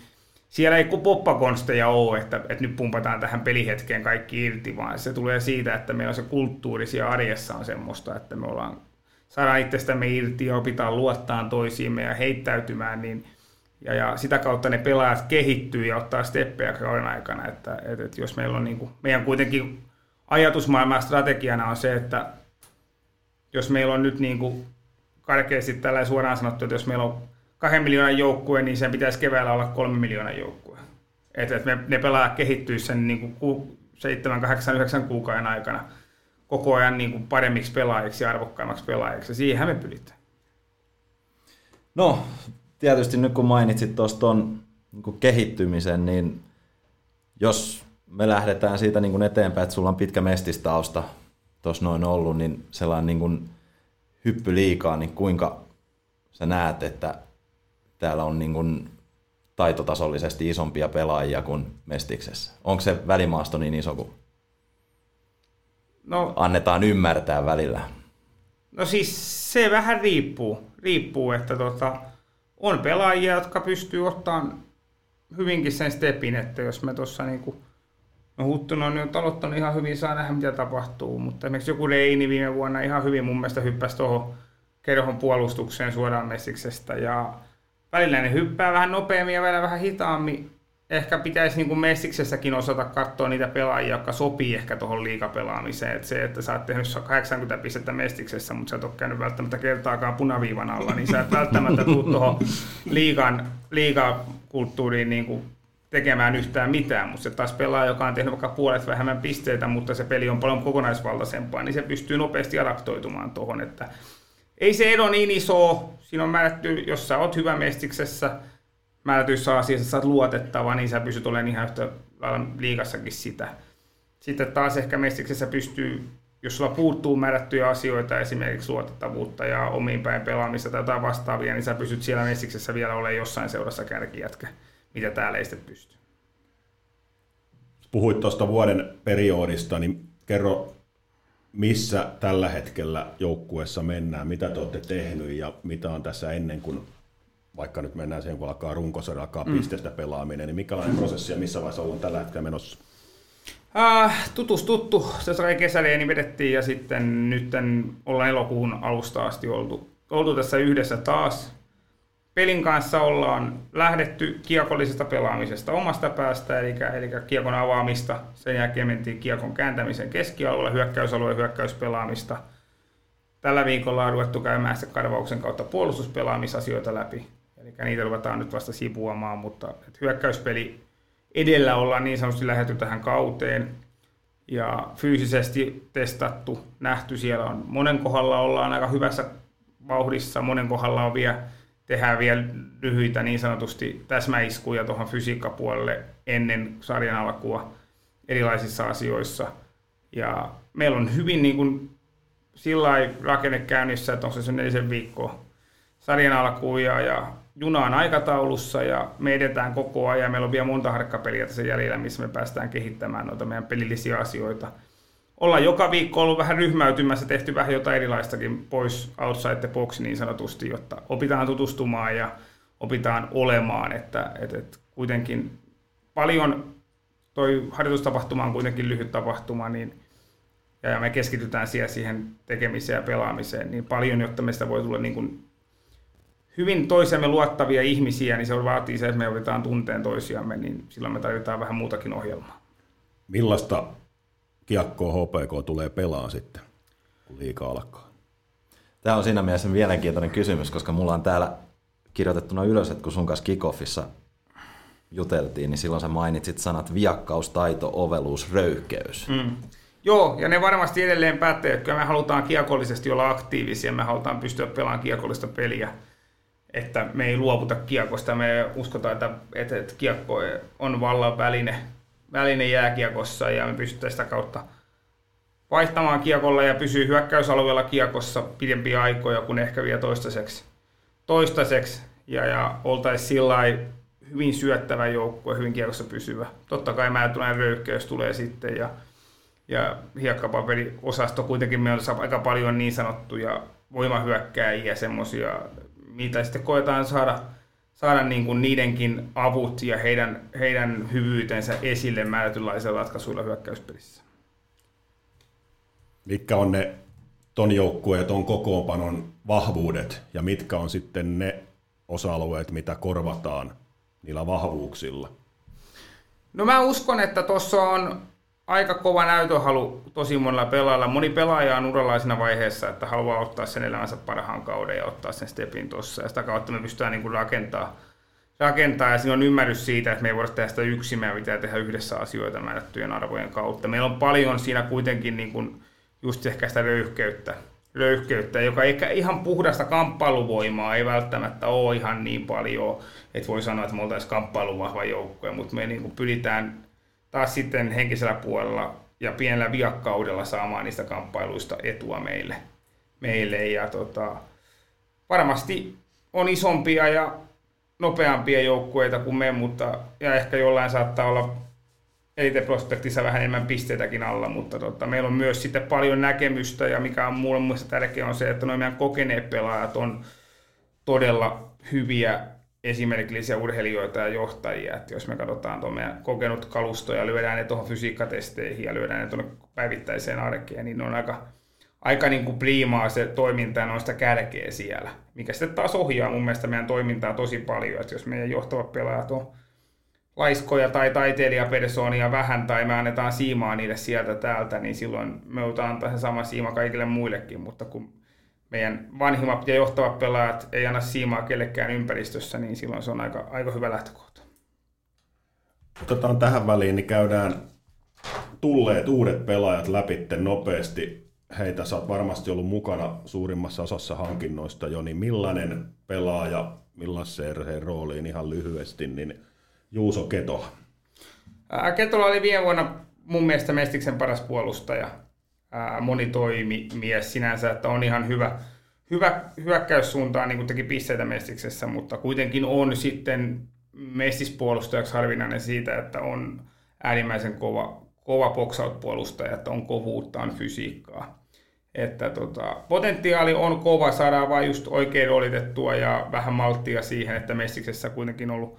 Speaker 5: siellä ei poppakonsteja ole, että, että nyt pumpataan tähän pelihetkeen kaikki irti, vaan se tulee siitä, että meillä on se kulttuuri siellä arjessa on semmoista, että me ollaan, saadaan itsestämme irti ja opitaan luottaa toisiimme ja heittäytymään, niin – ja, ja sitä kautta ne pelaajat kehittyy ja ottaa steppejä kauden aikana. Että, että, että jos meillä on niin kuin, meidän kuitenkin ajatusmaailman strategiana on se, että jos meillä on nyt niin kuin karkeasti tällä suoraan sanottu, että jos meillä on kahden miljoonan joukkue, niin sen pitäisi keväällä olla kolme miljoonan joukkue. Että, että me, ne pelaajat kehittyy sen niin kuin 7, 8, 9 kuukauden aikana koko ajan niin kuin paremmiksi pelaajiksi ja arvokkaimmaksi pelaajiksi. Ja siihen me pyritään.
Speaker 4: No, tietysti nyt kun mainitsit tuosta tuon niin kehittymisen, niin jos me lähdetään siitä niin kuin eteenpäin, että sulla on pitkä mestistausta tuossa noin ollut, niin sellainen niin kuin hyppy liikaa, niin kuinka sä näet, että täällä on niin kuin taitotasollisesti isompia pelaajia kuin Mestiksessä? Onko se välimaasto niin iso kuin no, annetaan ymmärtää välillä?
Speaker 5: No siis se vähän riippuu, riippuu että tota, on pelaajia, jotka pystyy ottamaan hyvinkin sen stepin, että jos me tuossa niinku, no Huttunen on nyt aloittanut ihan hyvin, saa nähdä mitä tapahtuu, mutta esimerkiksi joku Reini viime vuonna ihan hyvin mun mielestä hyppäsi tuohon kerhon puolustukseen suoraan Messiksestä ja välillä ne hyppää vähän nopeammin ja välillä vähän hitaammin. Ehkä pitäisi niin kuin Messiksessäkin osata katsoa niitä pelaajia, jotka sopii ehkä tuohon liikapelaamiseen. Et se, että sä oot tehnyt 80 pistettä Mestiksessä, mutta sä et ole käynyt välttämättä kertaakaan punaviivan alla, niin sä et välttämättä tuu tuohon [laughs] liigan, liikakulttuuriin niin kuin tekemään yhtään mitään, mutta se taas pelaa, joka on tehnyt vaikka puolet vähemmän pisteitä, mutta se peli on paljon kokonaisvaltaisempaa, niin se pystyy nopeasti adaptoitumaan tuohon, että ei se ero niin iso. Siinä on määrätty, jos sä oot hyvä mestiksessä, määrätyissä asioissa sä oot luotettava, niin sä pystyt olemaan ihan yhtä lailla liikassakin sitä. Sitten taas ehkä mestiksessä pystyy, jos sulla puuttuu määrättyjä asioita, esimerkiksi luotettavuutta ja omiin päin pelaamista tai jotain vastaavia, niin sä pystyt siellä mestiksessä vielä olemaan jossain seurassa kärkijätkä, mitä täällä ei sitten pysty.
Speaker 3: Puhuit tuosta vuoden periodista, niin kerro missä tällä hetkellä joukkueessa mennään, mitä te olette tehnyt ja mitä on tässä ennen kuin vaikka nyt mennään siihen, kun alkaa runkosarja, alkaa mm. pisteestä pelaaminen, niin mikälainen prosessi ja missä vaiheessa ollaan tällä hetkellä menossa?
Speaker 5: Äh, tutus tuttu, se sai kesäleeni vedettiin ja sitten nyt ollaan elokuun alusta asti oltu, oltu tässä yhdessä taas pelin kanssa ollaan lähdetty kiekollisesta pelaamisesta omasta päästä, eli, eli kiekon avaamista. Sen jälkeen mentiin kiekon kääntämisen keskialueella, hyökkäysalueen hyökkäyspelaamista. Tällä viikolla on ruvettu käymään sitten karvauksen kautta puolustuspelaamisasioita läpi. Eli niitä ruvetaan nyt vasta sivuamaan, mutta hyökkäyspeli edellä ollaan niin sanotusti lähetty tähän kauteen. Ja fyysisesti testattu, nähty siellä on. Monen kohdalla ollaan aika hyvässä vauhdissa, monen kohdalla on vielä tehdään vielä lyhyitä niin sanotusti täsmäiskuja tuohon fysiikkapuolelle ennen sarjan alkua erilaisissa asioissa. Ja meillä on hyvin niin kuin sillä rakenne käynnissä, että on se nelisen viikkoa sarjan alkuun ja, ja juna on aikataulussa ja me edetään koko ajan. Meillä on vielä monta harkkapeliä tässä jäljellä, missä me päästään kehittämään noita meidän pelillisiä asioita – ollaan joka viikko ollut vähän ryhmäytymässä, tehty vähän jotain erilaistakin pois outside the box niin sanotusti, jotta opitaan tutustumaan ja opitaan olemaan, että, että, että kuitenkin paljon toi harjoitustapahtuma on kuitenkin lyhyt tapahtuma, niin, ja me keskitytään siihen tekemiseen ja pelaamiseen niin paljon, jotta meistä voi tulla niin kuin hyvin toisemme luottavia ihmisiä, niin se vaatii se, että me opitaan tunteen toisiamme, niin silloin me tarvitaan vähän muutakin ohjelmaa.
Speaker 3: Millaista kiekkoa HPK tulee pelaa sitten, kun liika alkaa?
Speaker 4: Tämä on siinä mielessä mielenkiintoinen kysymys, koska mulla on täällä kirjoitettuna ylös, että kun sun kanssa kickoffissa juteltiin, niin silloin sä mainitsit sanat viakkaus, taito, oveluus, röyhkeys. Mm.
Speaker 5: Joo, ja ne varmasti edelleen päättää, että me halutaan kiekollisesti olla aktiivisia, me halutaan pystyä pelaamaan kiekollista peliä, että me ei luovuta kiekosta, me uskotaan, että, että, että kiekko on vallan väline väline jääkiekossa ja me pystytään sitä kautta vaihtamaan kiekolla ja pysyy hyökkäysalueella kiekossa pidempiä aikoja kuin ehkä vielä toistaiseksi. toistaiseksi ja, ja oltaisiin sillä hyvin syöttävä joukkue, hyvin kiekossa pysyvä. Totta kai määrätynlainen röykkäys tulee sitten ja, ja hiekkapaperi-osasto kuitenkin meillä on aika paljon niin sanottuja voimahyökkääjiä, semmoisia, mitä sitten koetaan saada – saada niin kuin niidenkin avut ja heidän, heidän hyvyytensä esille määrätynlaisilla ratkaisuilla hyökkäyspelissä.
Speaker 3: Mitkä on ne ton joukkueen ja ton kokoonpanon vahvuudet ja mitkä on sitten ne osa-alueet, mitä korvataan niillä vahvuuksilla?
Speaker 5: No mä uskon, että tuossa on aika kova näytöhalu tosi monella pelaajalla. Moni pelaaja on uralaisena vaiheessa, että haluaa ottaa sen elämänsä parhaan kauden ja ottaa sen stepin tuossa. Ja sitä kautta me pystytään niin kuin rakentaa, rakentaa ja siinä on ymmärrys siitä, että me ei voida tehdä sitä yksin, meidän pitää tehdä yhdessä asioita määrättyjen arvojen kautta. Meillä on paljon siinä kuitenkin niin kuin just ehkä sitä röyhkeyttä, röyhkeyttä, joka ehkä ihan puhdasta kamppailuvoimaa ei välttämättä ole ihan niin paljon, että voi sanoa, että me oltaisiin kamppailuvahva joukkue, mutta me niin kuin pyritään taas sitten henkisellä puolella ja pienellä viakkaudella saamaan niistä kamppailuista etua meille. meille. Ja tota, varmasti on isompia ja nopeampia joukkueita kuin me, mutta ja ehkä jollain saattaa olla Elite Prospectissa vähän enemmän pisteitäkin alla, mutta tota, meillä on myös sitten paljon näkemystä ja mikä on mulle mielestä tärkeää on se, että noin meidän kokeneet pelaajat on todella hyviä esimerkillisiä urheilijoita ja johtajia. Että jos me katsotaan tuon meidän kokenut kalusto ja lyödään ne tuohon fysiikkatesteihin ja lyödään ne tuonne päivittäiseen arkeen, niin ne on aika, aika niin kuin priimaa se toiminta noista kärkeä siellä, mikä sitten taas ohjaa mun mielestä meidän toimintaa tosi paljon, että jos meidän johtavat pelaajat on laiskoja tai taiteilijapersoonia vähän tai me annetaan siimaa niille sieltä täältä, niin silloin me antaa se sama siima kaikille muillekin, mutta kun meidän vanhimmat ja johtavat pelaajat ei anna siimaa kellekään ympäristössä, niin silloin se on aika, aika hyvä lähtökohta.
Speaker 3: Otetaan tähän väliin, niin käydään tulleet uudet pelaajat läpi nopeasti. Heitä sä oot varmasti ollut mukana suurimmassa osassa hankinnoista jo, niin millainen pelaaja, millaiseen rooliin ihan lyhyesti, niin Juuso Keto.
Speaker 5: Ketola oli viime vuonna mun mielestä Mestiksen paras puolustaja. Monitoimimies sinänsä, että on ihan hyvä, hyvä hyökkäyssuuntaan, niin kuin teki pisteitä Mestiksessä, mutta kuitenkin on sitten mestispuolustajaksi harvinainen siitä, että on äärimmäisen kova, kova boxout-puolustaja, että on kovuutta, on fysiikkaa. Että tota, potentiaali on kova, saadaan vain just oikein roolitettua ja vähän malttia siihen, että Mestiksessä kuitenkin ollut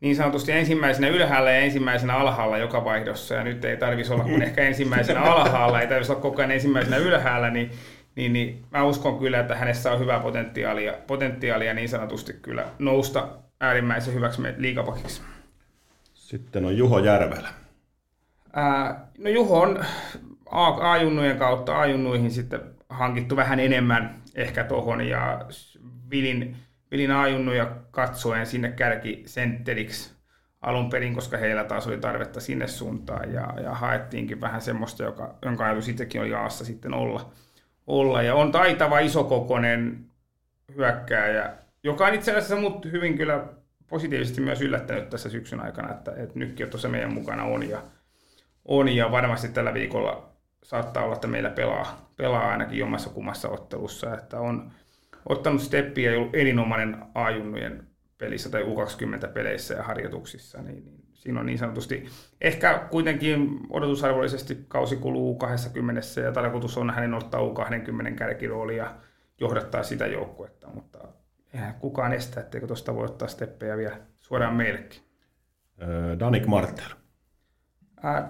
Speaker 5: niin sanotusti ensimmäisenä ylhäällä ja ensimmäisenä alhaalla joka vaihdossa, ja nyt ei tarvitsisi olla kuin [laughs] ehkä ensimmäisenä alhaalla, ei tarvitsisi olla koko ajan ensimmäisenä ylhäällä, niin, niin, niin mä uskon kyllä, että hänessä on hyvää potentiaalia, potentiaalia niin sanotusti kyllä nousta äärimmäisen hyväksi liikapakiksi.
Speaker 3: Sitten on Juho Järvelä.
Speaker 5: Ää, no Juho on A-junnujen kautta A-junnuihin sitten hankittu vähän enemmän ehkä tuohon, ja Vilin Vilin ajunnuja katsoen sinne kärki sentteriksi alun perin, koska heillä taas oli tarvetta sinne suuntaan ja, ja haettiinkin vähän semmoista, joka, jonka ajatus itsekin oli Aassa sitten olla. olla. Ja on taitava isokokoinen hyökkääjä, joka on itse asiassa mut hyvin kyllä positiivisesti myös yllättänyt tässä syksyn aikana, että, että nytkin tuossa meidän mukana on ja, on ja varmasti tällä viikolla saattaa olla, että meillä pelaa, pelaa ainakin jommassa kummassa ottelussa, että on, ottanut steppiä ja ollut erinomainen A-junnujen pelissä tai U20-peleissä ja harjoituksissa, niin, niin siinä on niin sanotusti, ehkä kuitenkin odotusarvollisesti kausi kuluu 20 ja tarkoitus on hänen ottaa U20 kärkiroolia ja johdattaa sitä joukkuetta, mutta eihän kukaan estä, etteikö tuosta voi ottaa steppejä vielä suoraan meillekin.
Speaker 3: Danik Martel.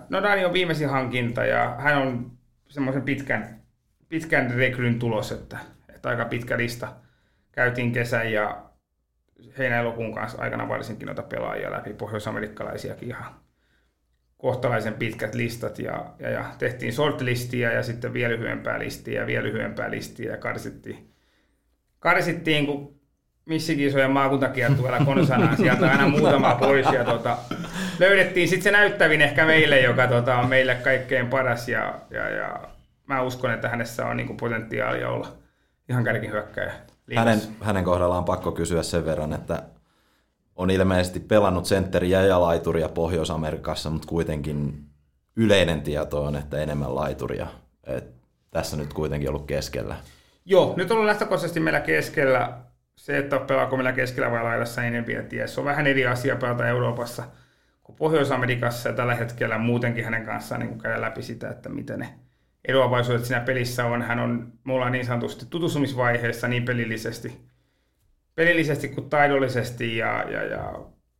Speaker 5: No Dani on viimeisin hankinta ja hän on semmoisen pitkän, pitkän rekryn tulos, että että aika pitkä lista. Käytiin kesän ja heinä-elokuun kanssa aikana varsinkin noita pelaajia läpi, pohjoisamerikkalaisiakin ihan kohtalaisen pitkät listat ja, ja, ja tehtiin shortlistia ja sitten vielä lyhyempää listiä ja vielä lyhyempää listiä ja karsittiin, karsittiin kun missikisojen maakuntakiertueella konsanaan, [laughs] sieltä aina muutama pois ja tota, löydettiin sitten se näyttävin ehkä meille, joka tota, on meille kaikkein paras ja, ja, ja mä uskon, että hänessä on niin potentiaalia olla, ihan kärkihyökkäjä.
Speaker 4: Hänen, hänen kohdallaan on pakko kysyä sen verran, että on ilmeisesti pelannut sentteriä ja laituria Pohjois-Amerikassa, mutta kuitenkin yleinen tieto on, että enemmän laituria. Et tässä nyt kuitenkin ollut keskellä.
Speaker 5: Joo, nyt on ollut lähtökohtaisesti meillä keskellä. Se, että pelaako meillä keskellä vai laidassa, en tiedä. Se on vähän eri asia pelata Euroopassa kuin Pohjois-Amerikassa ja tällä hetkellä muutenkin hänen kanssaan niin käydä läpi sitä, että miten ne eroavaisuudet siinä pelissä on. Hän on, me ollaan niin sanotusti tutustumisvaiheessa niin pelillisesti, pelillisesti kuin taidollisesti ja, ja, ja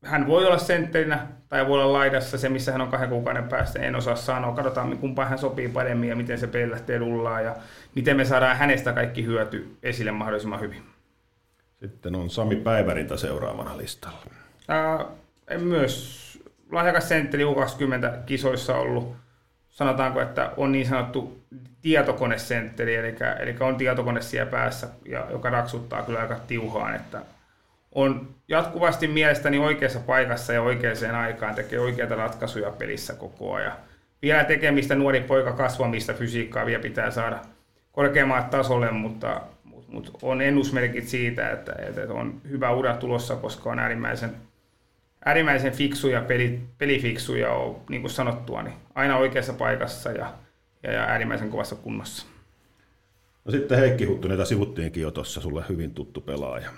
Speaker 5: hän voi olla sentterinä tai voi olla laidassa se, missä hän on kahden kuukauden päästä, en osaa sanoa. Katsotaan, kumpaan hän sopii paremmin ja miten se peli lähtee rullaa ja miten me saadaan hänestä kaikki hyöty esille mahdollisimman hyvin.
Speaker 3: Sitten on Sami Päivärintä seuraavana listalla.
Speaker 5: Ää, myös lahjakas sentteri U20 kisoissa ollut sanotaanko, että on niin sanottu tietokonesentteri, eli, eli on tietokone siellä päässä, ja, joka raksuttaa kyllä aika tiuhaan, että on jatkuvasti mielestäni oikeassa paikassa ja oikeaan aikaan, tekee oikeita ratkaisuja pelissä koko ajan. Vielä tekemistä nuori poika kasvamista, fysiikkaa vielä pitää saada korkeammalle tasolle, mutta, mutta, on ennusmerkit siitä, että, että on hyvä ura tulossa, koska on äärimmäisen äärimmäisen fiksuja, peli, pelifiksuja on, niin kuin sanottua, niin aina oikeassa paikassa ja, ja, ja äärimmäisen kovassa kunnossa.
Speaker 3: No sitten Heikki Huttunen, jota sivuttiinkin jo tuossa, sulle hyvin tuttu pelaaja.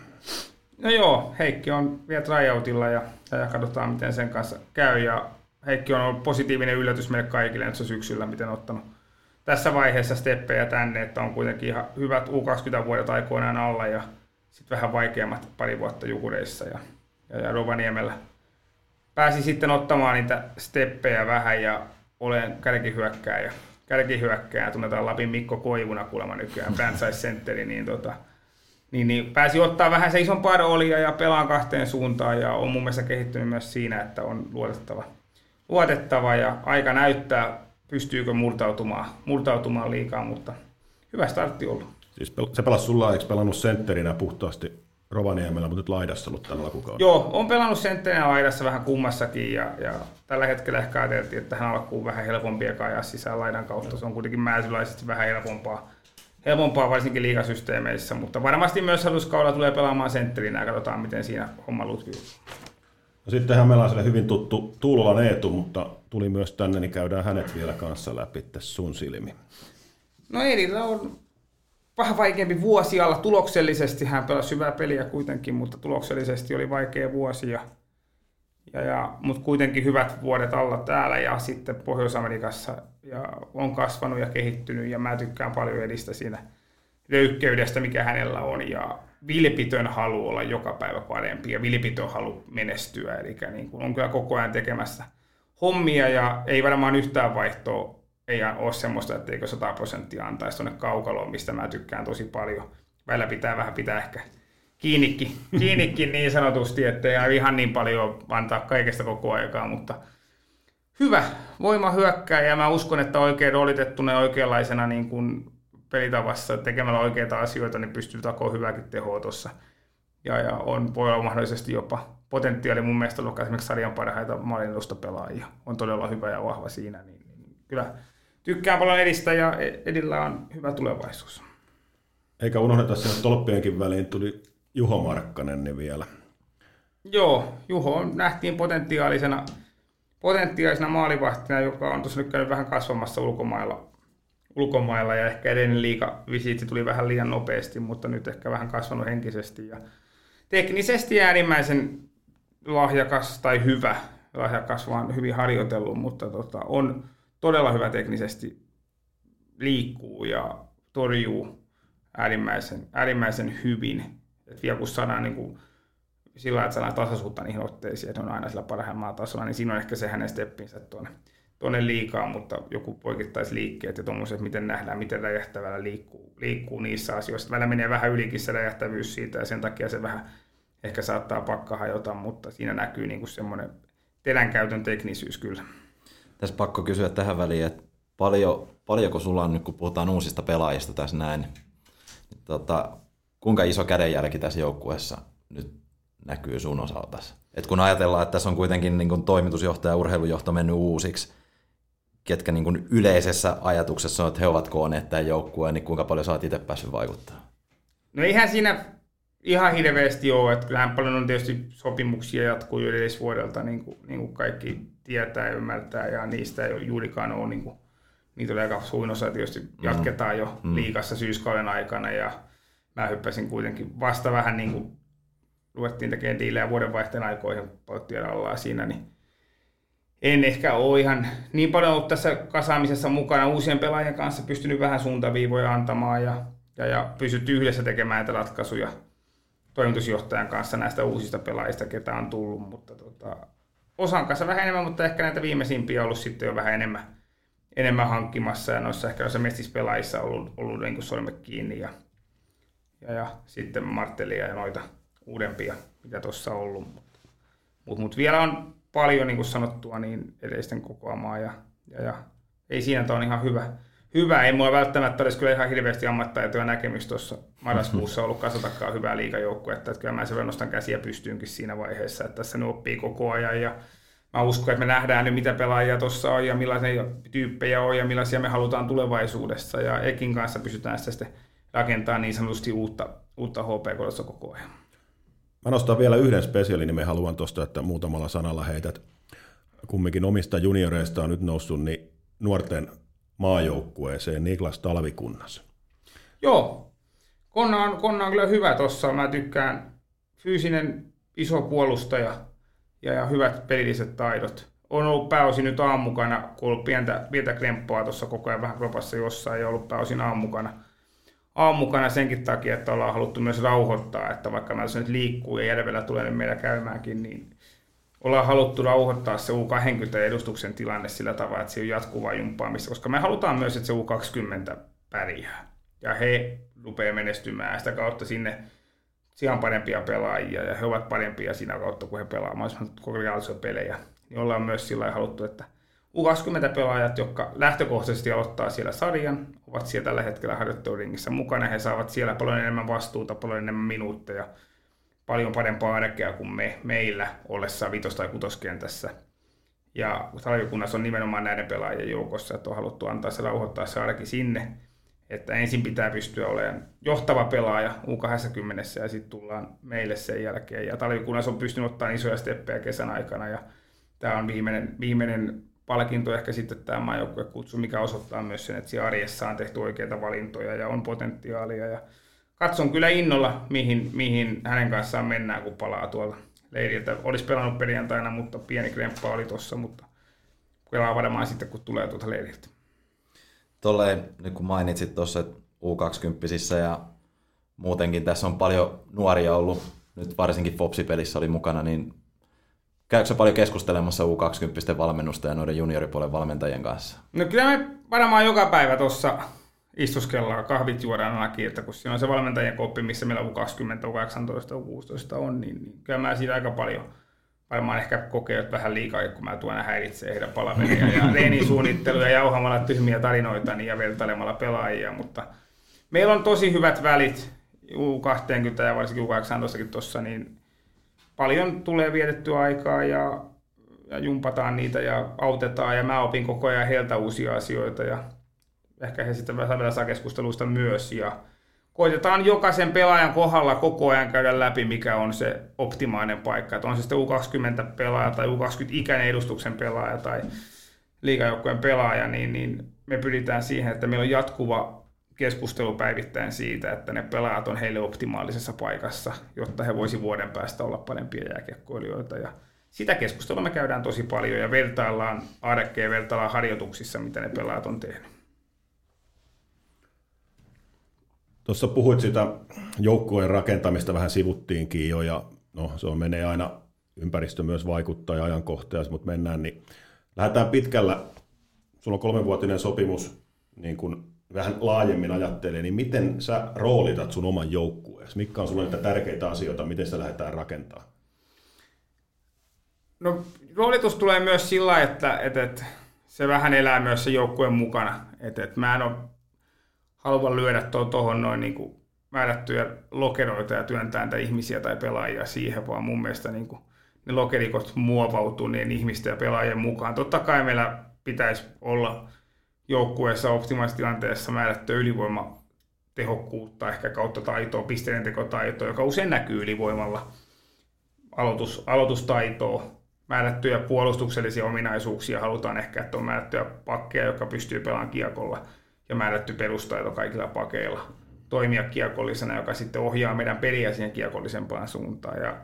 Speaker 5: No joo, Heikki on vielä tryoutilla ja, ja katsotaan miten sen kanssa käy. Ja Heikki on ollut positiivinen yllätys meille kaikille nyt syksyllä, miten on ottanut tässä vaiheessa steppejä tänne, että on kuitenkin ihan hyvät U20-vuodet aikoinaan alla ja sitten vähän vaikeammat pari vuotta Jukureissa ja, ja, ja Rovaniemellä pääsi sitten ottamaan niitä steppejä vähän ja olen kärkihyökkääjä. Kärkihyökkääjä tunnetaan Lapin Mikko Koivuna kuulemma nykyään, franchise centeri, niin, tota, niin, niin pääsi ottaa vähän se isompaa roolia ja pelaa kahteen suuntaan ja on mun mielestä kehittynyt myös siinä, että on luotettava, luotettava ja aika näyttää, pystyykö murtautumaan, murtautumaan liikaa, mutta hyvä startti ollut.
Speaker 3: Siis se pelasi sulla, eikö pelannut sentterinä puhtaasti Rovaniemellä, mutta nyt laidassa ollut tällä alkukaudella.
Speaker 5: Joo, on pelannut sentterinä laidassa vähän kummassakin ja, ja tällä hetkellä ehkä ajateltiin, että hän alkuun vähän helpompi ajaa sisään laidan kautta. Se on kuitenkin määsylaisesti vähän helpompaa, helpompaa varsinkin liikasysteemeissä, mutta varmasti myös hallituskaudella tulee pelaamaan sentterinä ja katsotaan, miten siinä homma lutkuu.
Speaker 3: No sittenhän meillä on sille hyvin tuttu Tuulolan Eetu, mutta tuli myös tänne, niin käydään hänet vielä kanssa läpi sun silmi.
Speaker 5: No Eerillä on vähän vaikeampi vuosi alla. Tuloksellisesti hän pelasi hyvää peliä kuitenkin, mutta tuloksellisesti oli vaikea vuosi. Ja, ja, ja, mutta kuitenkin hyvät vuodet alla täällä ja sitten Pohjois-Amerikassa ja on kasvanut ja kehittynyt ja mä tykkään paljon edistä siinä löykkeydestä, mikä hänellä on ja vilpitön halu olla joka päivä parempi ja vilpitön halu menestyä. Eli niin kuin on kyllä koko ajan tekemässä hommia ja ei varmaan yhtään vaihtoa ei ole semmoista, että eikö 100 prosenttia antaisi tuonne kaukaloon, mistä mä tykkään tosi paljon. Välillä pitää vähän pitää ehkä kiinnikin, [laughs] kiinnikin niin sanotusti, että ei ihan niin paljon antaa kaikesta koko aikaa, mutta hyvä voima hyökkää ja mä uskon, että oikein roolitettuna oikeanlaisena niin kuin pelitavassa tekemällä oikeita asioita, niin pystyy takoon hyvääkin tehoa tuossa. Ja, ja on, voi olla mahdollisesti jopa potentiaali mun mielestä ollut esimerkiksi sarjan parhaita maalinnosta pelaajia. On todella hyvä ja vahva siinä, niin, niin kyllä tykkään paljon edistä ja Edillä on hyvä tulevaisuus.
Speaker 3: Eikä unohdeta sen tolppienkin väliin tuli Juho Markkanen niin vielä.
Speaker 5: Joo, Juho nähtiin potentiaalisena, potentiaalisena maalivahtina, joka on tuossa nyt käynyt vähän kasvamassa ulkomailla, ulkomailla ja ehkä edellinen liiga visiitti tuli vähän liian nopeasti, mutta nyt ehkä vähän kasvanut henkisesti ja teknisesti äärimmäisen lahjakas tai hyvä, lahjakas vaan hyvin harjoitellut, mutta tota, on, todella hyvä teknisesti, liikkuu ja torjuu äärimmäisen, äärimmäisen hyvin. Et vielä kun saadaan niin kuin, sillä että tasaisuutta niihin otteisiin, että on aina sillä parhaimmalla tasolla, niin siinä on ehkä se hänen steppinsä tuonne, tuonne liikaa, mutta joku poikittaisliikkeet ja tuommoiset, miten nähdään, miten räjähtävällä liikkuu, liikkuu niissä asioissa. Välillä menee vähän ylikin se räjähtävyys siitä ja sen takia se vähän ehkä saattaa pakka hajota, mutta siinä näkyy niin kuin semmoinen teränkäytön teknisyys kyllä.
Speaker 4: Tässä pakko kysyä tähän väliin, että paljon, paljonko sulla on nyt, kun puhutaan uusista pelaajista tässä näin, niin tota, kuinka iso kädenjälki tässä joukkueessa nyt näkyy sun osalta? Et kun ajatellaan, että tässä on kuitenkin niin kuin toimitusjohtaja ja urheilujohto mennyt uusiksi, ketkä niin kuin yleisessä ajatuksessa on, että he ovat kooneet tämän joukkueen, niin kuinka paljon sä oot itse päässyt vaikuttaa?
Speaker 5: No eihän siinä ihan hirveästi ole, että kyllähän paljon on tietysti sopimuksia jatkuu jo edellisvuodelta, niin kuin, niin kuin kaikki tietää ja ymmärtää, ja niistä ei juurikaan ole, niin kuin, niitä oli aika suurin osa tietysti mm. jatketaan jo mm. liikassa syyskauden aikana, ja mä hyppäsin kuitenkin vasta vähän niin kuin ruvettiin tekemään diilejä vuodenvaihteen aikoihin, ollaan siinä, niin en ehkä ole ihan niin paljon ollut tässä kasaamisessa mukana uusien pelaajien kanssa, pystynyt vähän suuntaviivoja antamaan ja, ja, ja pystytty yhdessä tekemään näitä ratkaisuja toimitusjohtajan kanssa näistä uusista pelaajista, ketä on tullut, mutta tota, osan kanssa vähän enemmän, mutta ehkä näitä viimeisimpiä on ollut sitten jo vähän enemmän, enemmän hankkimassa ja noissa ehkä noissa mestispelaajissa on ollut, ollut niin sormet kiinni ja, ja, ja sitten Martelia ja noita uudempia, mitä tuossa on ollut. Mutta mut, mut vielä on paljon, niin kuin sanottua, niin edellisten kokoamaa ja, ja, ja ei siinä, tämä on ihan hyvä, hyvä. Ei mulla välttämättä olisi kyllä ihan hirveästi ammattaitoja näkemys tuossa marraskuussa ollut kasatakaan hyvää liikajoukkuetta. Että kyllä mä sen nostan käsiä pystyynkin siinä vaiheessa, että tässä ne oppii koko ajan ja mä uskon, että me nähdään nyt mitä pelaajia tuossa on ja millaisia tyyppejä on ja millaisia me halutaan tulevaisuudessa ja Ekin kanssa pystytään sitä sitten rakentamaan niin sanotusti uutta, uutta HPK koko ajan.
Speaker 3: Mä nostan vielä yhden spesiaalin, me haluan tuosta, että muutamalla sanalla heität kumminkin omista junioreista on nyt noussut niin nuorten maajoukkueeseen Niklas Talvikunnas.
Speaker 5: Joo. Konna on, Konna on kyllä hyvä tossa. Mä tykkään fyysinen iso puolustaja ja, ja hyvät pelilliset taidot. On ollut pääosin nyt aamukana, kun ollut pientä, pientä kremppaa tuossa koko ajan vähän kropassa jossain ja ollut pääosin aamukana. Aamukana senkin takia, että ollaan haluttu myös rauhoittaa, että vaikka mä nyt liikkuu ja järvellä tulee meillä käymäänkin, niin ollaan haluttu rauhoittaa se U20-edustuksen tilanne sillä tavalla, että se on jatkuvaa jumppaamista, koska me halutaan myös, että se U20 pärjää. Ja he rupeaa menestymään sitä kautta sinne ihan parempia pelaajia ja he ovat parempia siinä kautta, kun he pelaavat mahdollisimman pelejä. Niin ollaan myös sillä haluttu, että U20-pelaajat, jotka lähtökohtaisesti aloittaa siellä sarjan, ovat siellä tällä hetkellä harjoitteluringissä mukana. He saavat siellä paljon enemmän vastuuta, paljon enemmän minuutteja, paljon parempaa arkea kuin me, meillä ollessa vitos- tai kutoskentässä. Ja talvikunnassa on nimenomaan näiden pelaajien joukossa, että on haluttu antaa se rauhoittaa se arki sinne, että ensin pitää pystyä olemaan johtava pelaaja U20 ja sitten tullaan meille sen jälkeen. Ja talvikunnassa on pystynyt ottaa isoja steppejä kesän aikana ja tämä on viimeinen, viimeinen palkinto ehkä sitten tämä kutsu, mikä osoittaa myös sen, että siellä arjessa on tehty oikeita valintoja ja on potentiaalia. Ja katson kyllä innolla, mihin, mihin hänen kanssaan mennään, kun palaa tuolla leiriltä. Olisi pelannut perjantaina, mutta pieni kremppa oli tuossa, mutta pelaa varmaan sitten, kun tulee tuolta leiriltä.
Speaker 4: Tolleen, nyt kun mainitsit tuossa U20 ja muutenkin tässä on paljon nuoria ollut, nyt varsinkin Fopsi-pelissä oli mukana, niin Käykö paljon keskustelemassa U20 valmennusta ja noiden junioripuolen valmentajien kanssa?
Speaker 5: No kyllä me varmaan joka päivä tuossa istuskellaan, kahvit juodaan ainakin, että kun siinä on se valmentajien koppi, missä meillä U20, U18, U16 on, niin, niin kyllä mä siitä aika paljon varmaan ehkä kokee vähän liikaa, kun mä tuon häiritsee heidän palaveria ja [laughs] reenisuunnitteluja jauhamalla tyhmiä tarinoita niin ja vertailemalla pelaajia, mutta meillä on tosi hyvät välit U20 ja varsinkin U18 tuossa, niin paljon tulee vietettyä aikaa ja, ja jumpataan niitä ja autetaan ja mä opin koko ajan heiltä uusia asioita ja ehkä he sitten vielä saa keskusteluista myös ja koitetaan jokaisen pelaajan kohdalla koko ajan käydä läpi, mikä on se optimaalinen paikka. Että on se sitten U20-pelaaja tai U20-ikäinen edustuksen pelaaja tai liikajoukkojen pelaaja, niin, niin me pyritään siihen, että meillä on jatkuva keskustelu päivittäin siitä, että ne pelaajat on heille optimaalisessa paikassa, jotta he voisi vuoden päästä olla parempia jääkiekkoilijoita. Ja sitä keskustelua me käydään tosi paljon ja vertaillaan arkea vertaillaan harjoituksissa, mitä ne pelaajat on tehnyt.
Speaker 3: Tuossa puhuit sitä joukkueen rakentamista, vähän sivuttiinkin jo, ja no, se on menee aina, ympäristö myös vaikuttaa ja ajankohtaa, mutta mennään, niin lähdetään pitkällä. Sulla on kolmenvuotinen sopimus niin kuin vähän laajemmin ajattelee, niin miten sä roolitat sun oman joukkueesi? Mitkä on sulle niitä tärkeitä asioita, miten sitä lähdetään rakentaa?
Speaker 5: No roolitus tulee myös sillä, että, että, että se vähän elää myös se joukkueen mukana. Että, että mä en ole halua lyödä tuohon noin niin kuin määrättyjä lokeroita ja työntää niitä ihmisiä tai pelaajia siihen, vaan mun mielestä niin kuin ne lokerikot muovautuu niin ihmisten ja pelaajien mukaan. Totta kai meillä pitäisi olla joukkueessa optimaalisessa tilanteessa määrättyä ylivoima tehokkuutta, ehkä kautta taitoa, pisteiden tekotaitoa, joka usein näkyy ylivoimalla, aloitus, aloitustaitoa, määrättyjä puolustuksellisia ominaisuuksia, halutaan ehkä, että on määrättyjä pakkeja, joka pystyy pelaamaan kiekolla, ja määrätty perustaito kaikilla pakeilla, toimia kiekollisena, joka sitten ohjaa meidän peliä siihen kiekollisempaan suuntaan, ja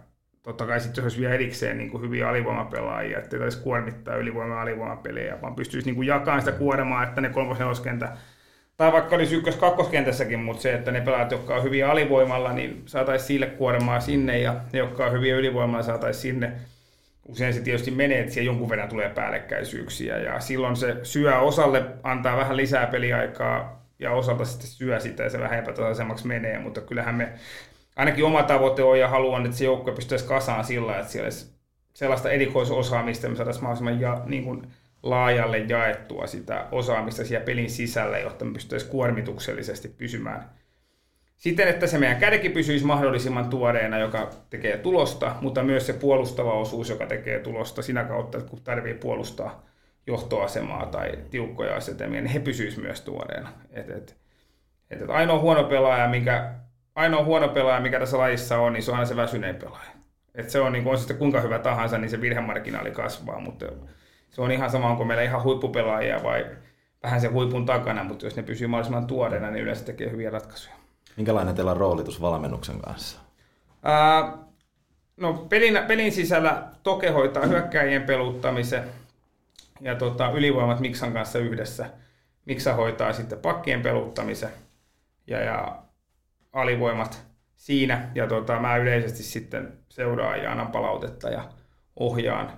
Speaker 5: totta kai sitten olisi vielä erikseen niin kuin hyviä alivoimapelaajia, ettei taisi kuormittaa ylivoima- alivoimapelejä, vaan pystyisi niin kuin jakamaan sitä kuormaa, että ne kolmos tai vaikka olisi ykkös kakkoskentässäkin, mutta se, että ne pelaajat, jotka on hyviä alivoimalla, niin saataisiin sille kuormaa sinne, ja ne, jotka on hyviä ylivoimalla, saataisiin sinne. Usein se tietysti menee, että siellä jonkun verran tulee päällekkäisyyksiä, ja silloin se syö osalle, antaa vähän lisää peliaikaa, ja osalta sitten syö sitä, ja se vähän epätasaisemmaksi menee, mutta kyllähän me ainakin oma tavoite on ja haluan, että se joukkue pystyisi kasaan sillä, että siellä olisi sellaista erikoisosaamista, me saataisiin mahdollisimman ja, niin kuin laajalle jaettua sitä osaamista siellä pelin sisällä, jotta me pystyisiin kuormituksellisesti pysymään siten, että se meidän kädekin pysyisi mahdollisimman tuoreena, joka tekee tulosta, mutta myös se puolustava osuus, joka tekee tulosta siinä kautta, kun tarvii puolustaa johtoasemaa tai tiukkoja asetelmia, niin he pysyisivät myös tuoreena. Et, et, et, et ainoa huono pelaaja, mikä ainoa huono pelaaja, mikä tässä lajissa on, niin se on aina se väsyneen pelaaja. Et se on, niin on sitten kuinka hyvä tahansa, niin se virhemarginaali kasvaa, mutta se on ihan sama, onko meillä ihan huippupelaajia vai vähän se huipun takana, mutta jos ne pysyy mahdollisimman tuoreena, niin yleensä tekee hyviä ratkaisuja.
Speaker 4: Minkälainen teillä on roolitus valmennuksen kanssa?
Speaker 5: Ää, no pelin, pelin sisällä Toke hoitaa hyökkäjien peluttamisen ja tota, ylivoimat Miksan kanssa yhdessä. Miksa hoitaa sitten pakkien peluttamisen ja, ja alivoimat siinä. Ja tota, mä yleisesti sitten seuraan ja annan palautetta ja ohjaan.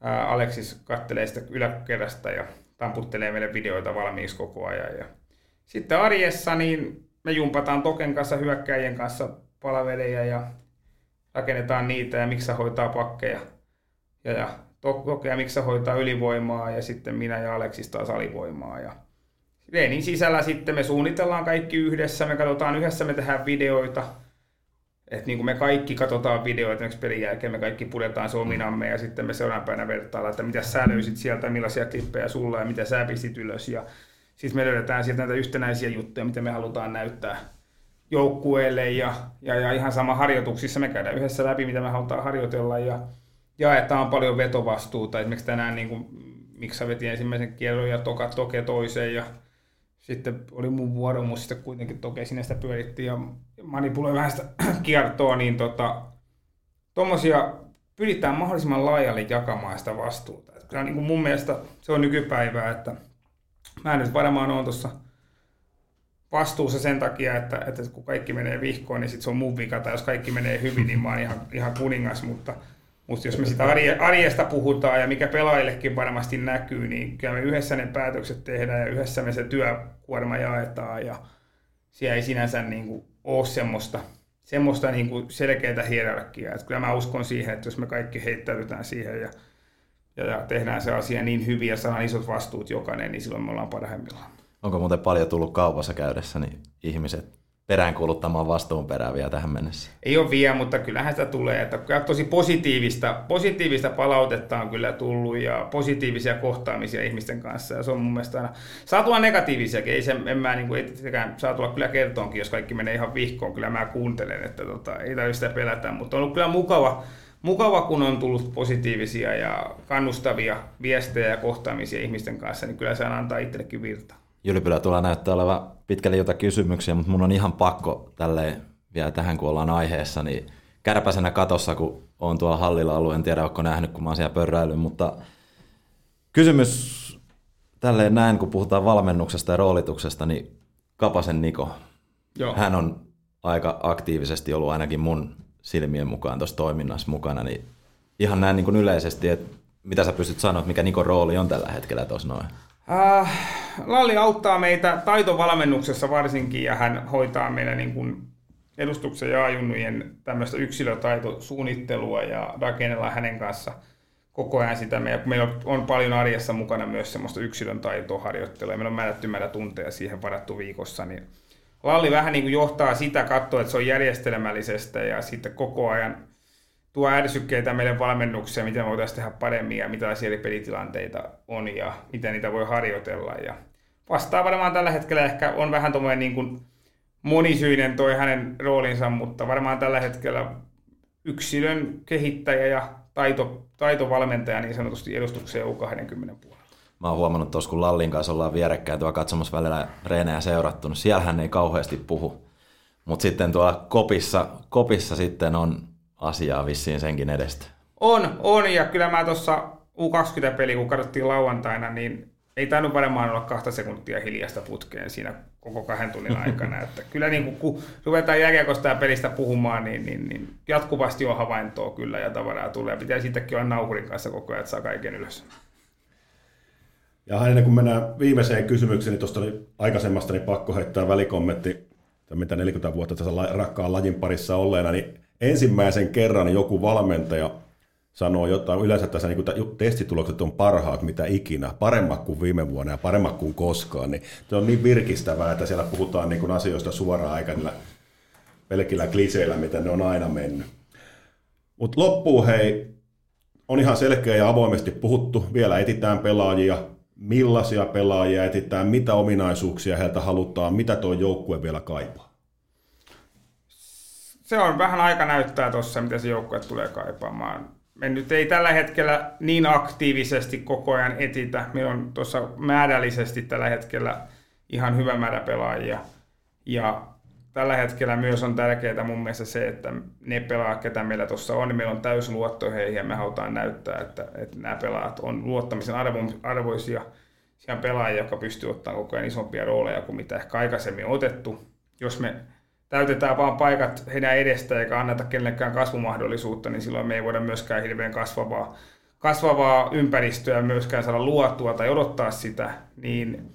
Speaker 5: Ää, Aleksis kattelee sitä yläkerrasta ja tamputtelee meille videoita valmiiksi koko ajan. Ja sitten arjessa niin me jumpataan Token kanssa, hyökkäjien kanssa palveleja ja rakennetaan niitä ja Miksa hoitaa pakkeja. Ja, ja Toke ja Miksa hoitaa ylivoimaa ja sitten minä ja Aleksis taas alivoimaa. Ja Reenin sisällä sitten me suunnitellaan kaikki yhdessä, me katsotaan yhdessä, me tehdään videoita. Että niin kuin me kaikki katsotaan videoita, esimerkiksi pelin jälkeen me kaikki pudetaan se ominamme ja sitten me seuraavana päivänä vertaillaan, että mitä sä löysit sieltä, millaisia klippejä sulla ja mitä sä pistit ylös. Ja sitten me löydetään sieltä näitä yhtenäisiä juttuja, mitä me halutaan näyttää joukkueelle ja, ja, ja ihan sama harjoituksissa me käydään yhdessä läpi, mitä me halutaan harjoitella ja jaetaan paljon vetovastuuta. Esimerkiksi tänään niin kuin, Miksa veti ensimmäisen kierron ja Toka Toke toiseen ja sitten oli mun vuoro, mutta sitten kuitenkin Toke sinne sitä pyörittiin ja manipuloi vähän sitä [clears throat] kiertoa, niin tota, tommosia pyritään mahdollisimman laajalle jakamaan sitä vastuuta. Kyllä niin kuin mun mielestä se on nykypäivää, että mä nyt varmaan on tuossa vastuussa sen takia, että, että kun kaikki menee vihkoon, niin sitten se on mun vika, tai jos kaikki menee hyvin, niin mä oon ihan, ihan kuningas, mutta, mutta jos me sitä arjesta puhutaan ja mikä pelaajillekin varmasti näkyy, niin kyllä me yhdessä ne päätökset tehdään ja yhdessä me se työkuorma jaetaan ja siellä ei sinänsä niin kuin ole semmoista, semmoista niin kuin selkeää hierarkiaa. Että kyllä mä uskon siihen, että jos me kaikki heittäydytään siihen ja, ja, ja tehdään se asia niin hyvin ja saadaan isot vastuut jokainen, niin silloin me ollaan parhaimmillaan.
Speaker 4: Onko muuten paljon tullut kaupassa käydessä niin ihmiset peräänkuuluttamaan vastuun perään vielä tähän mennessä?
Speaker 5: Ei ole vielä, mutta kyllähän sitä tulee. Että tosi positiivista, positiivista palautetta on kyllä tullut ja positiivisia kohtaamisia ihmisten kanssa. Ja se on mun mielestä aina, saa tulla negatiivisiakin. Ei se, en mä, niin kuin, ei, saa tulla kyllä kertoonkin, jos kaikki menee ihan vihkoon. Kyllä mä kuuntelen, että tota, ei tarvitse sitä pelätä, mutta on ollut kyllä mukava, mukava, kun on tullut positiivisia ja kannustavia viestejä ja kohtaamisia ihmisten kanssa, niin kyllä se antaa itsellekin virtaa.
Speaker 4: Jylpylä tulee näyttää olevan pitkälle jotain kysymyksiä, mutta mun on ihan pakko tälleen vielä tähän, kun ollaan aiheessa, niin kärpäsenä katossa, kun on tuolla hallilla ollut, en tiedä, onko nähnyt, kun mä oon siellä pörräillyt, mutta kysymys tälleen näin, kun puhutaan valmennuksesta ja roolituksesta, niin Kapasen Niko, Joo. hän on aika aktiivisesti ollut ainakin mun silmien mukaan tuossa toiminnassa mukana, niin ihan näin niin kuin yleisesti, että mitä sä pystyt sanoa, mikä Nikon rooli on tällä hetkellä tuossa noin?
Speaker 5: Äh, Lalli auttaa meitä taitovalmennuksessa varsinkin ja hän hoitaa meillä niin kuin edustuksen ja ajunnujen tämmöistä yksilötaitosuunnittelua ja rakennella hänen kanssa koko ajan sitä. Meillä, meillä on paljon arjessa mukana myös semmoista yksilön taitoharjoittelua ja meillä on määrätty määrä tunteja siihen varattu viikossa. Niin Lalli vähän niin kuin johtaa sitä, katsoa, että se on järjestelmällisestä ja sitten koko ajan tuo ärsykkeitä meille valmennukseen, miten me voitaisiin tehdä paremmin ja mitä eri pelitilanteita on ja miten niitä voi harjoitella. Ja vastaa varmaan tällä hetkellä ehkä on vähän tuommoinen niin kuin monisyinen toi hänen roolinsa, mutta varmaan tällä hetkellä yksilön kehittäjä ja taito, taitovalmentaja niin sanotusti edustukseen U20 puolella.
Speaker 4: Mä oon huomannut tuossa, kun Lallin kanssa ollaan vierekkäin tuolla katsomassa välillä reenejä seurattu, niin siellähän ei kauheasti puhu. Mutta sitten tuolla kopissa, kopissa sitten on asiaa vissiin senkin edestä.
Speaker 5: On, on ja kyllä mä tuossa U20-peli, kun katsottiin lauantaina, niin ei tainnut varmaan olla kahta sekuntia hiljasta putkeen siinä koko kahden tunnin [laughs] aikana. että kyllä niin kun ruvetaan jääkiekosta ja pelistä puhumaan, niin, niin, niin, jatkuvasti on havaintoa kyllä ja tavaraa tulee. Pitää siitäkin olla nauhurin kanssa koko ajan, että saa kaiken ylös.
Speaker 3: Ja ennen kuin mennään viimeiseen kysymykseen, niin tuosta oli aikaisemmasta niin pakko heittää välikommentti, mitä 40 vuotta tässä rakkaan lajin parissa olleena, niin ensimmäisen kerran joku valmentaja sanoo jotain, yleensä tässä niin kuin, testitulokset on parhaat mitä ikinä, paremmat kuin viime vuonna ja paremmat kuin koskaan, niin se on niin virkistävää, että siellä puhutaan niin kuin asioista suoraan aika niillä pelkillä kliseillä, mitä ne on aina mennyt. Mutta loppuun hei, on ihan selkeä ja avoimesti puhuttu, vielä etitään pelaajia, millaisia pelaajia etitään, mitä ominaisuuksia heiltä halutaan, mitä tuo joukkue vielä kaipaa
Speaker 5: se on vähän aika näyttää tuossa, mitä se joukkue tulee kaipaamaan. me nyt ei tällä hetkellä niin aktiivisesti koko ajan etitä. Meillä on tuossa määrällisesti tällä hetkellä ihan hyvä määrä pelaajia. Ja tällä hetkellä myös on tärkeää mun mielestä se, että ne pelaajat, ketä meillä tuossa on, niin meillä on täysin luotto heihin ja me halutaan näyttää, että, että nämä pelaajat on luottamisen arvo, arvoisia siellä pelaajia, jotka pystyy ottamaan koko ajan isompia rooleja kuin mitä ehkä aikaisemmin on otettu. Jos me täytetään vaan paikat heidän edestä eikä anneta kenellekään kasvumahdollisuutta, niin silloin me ei voida myöskään hirveän kasvavaa, kasvavaa ympäristöä myöskään saada luotua tai odottaa sitä, niin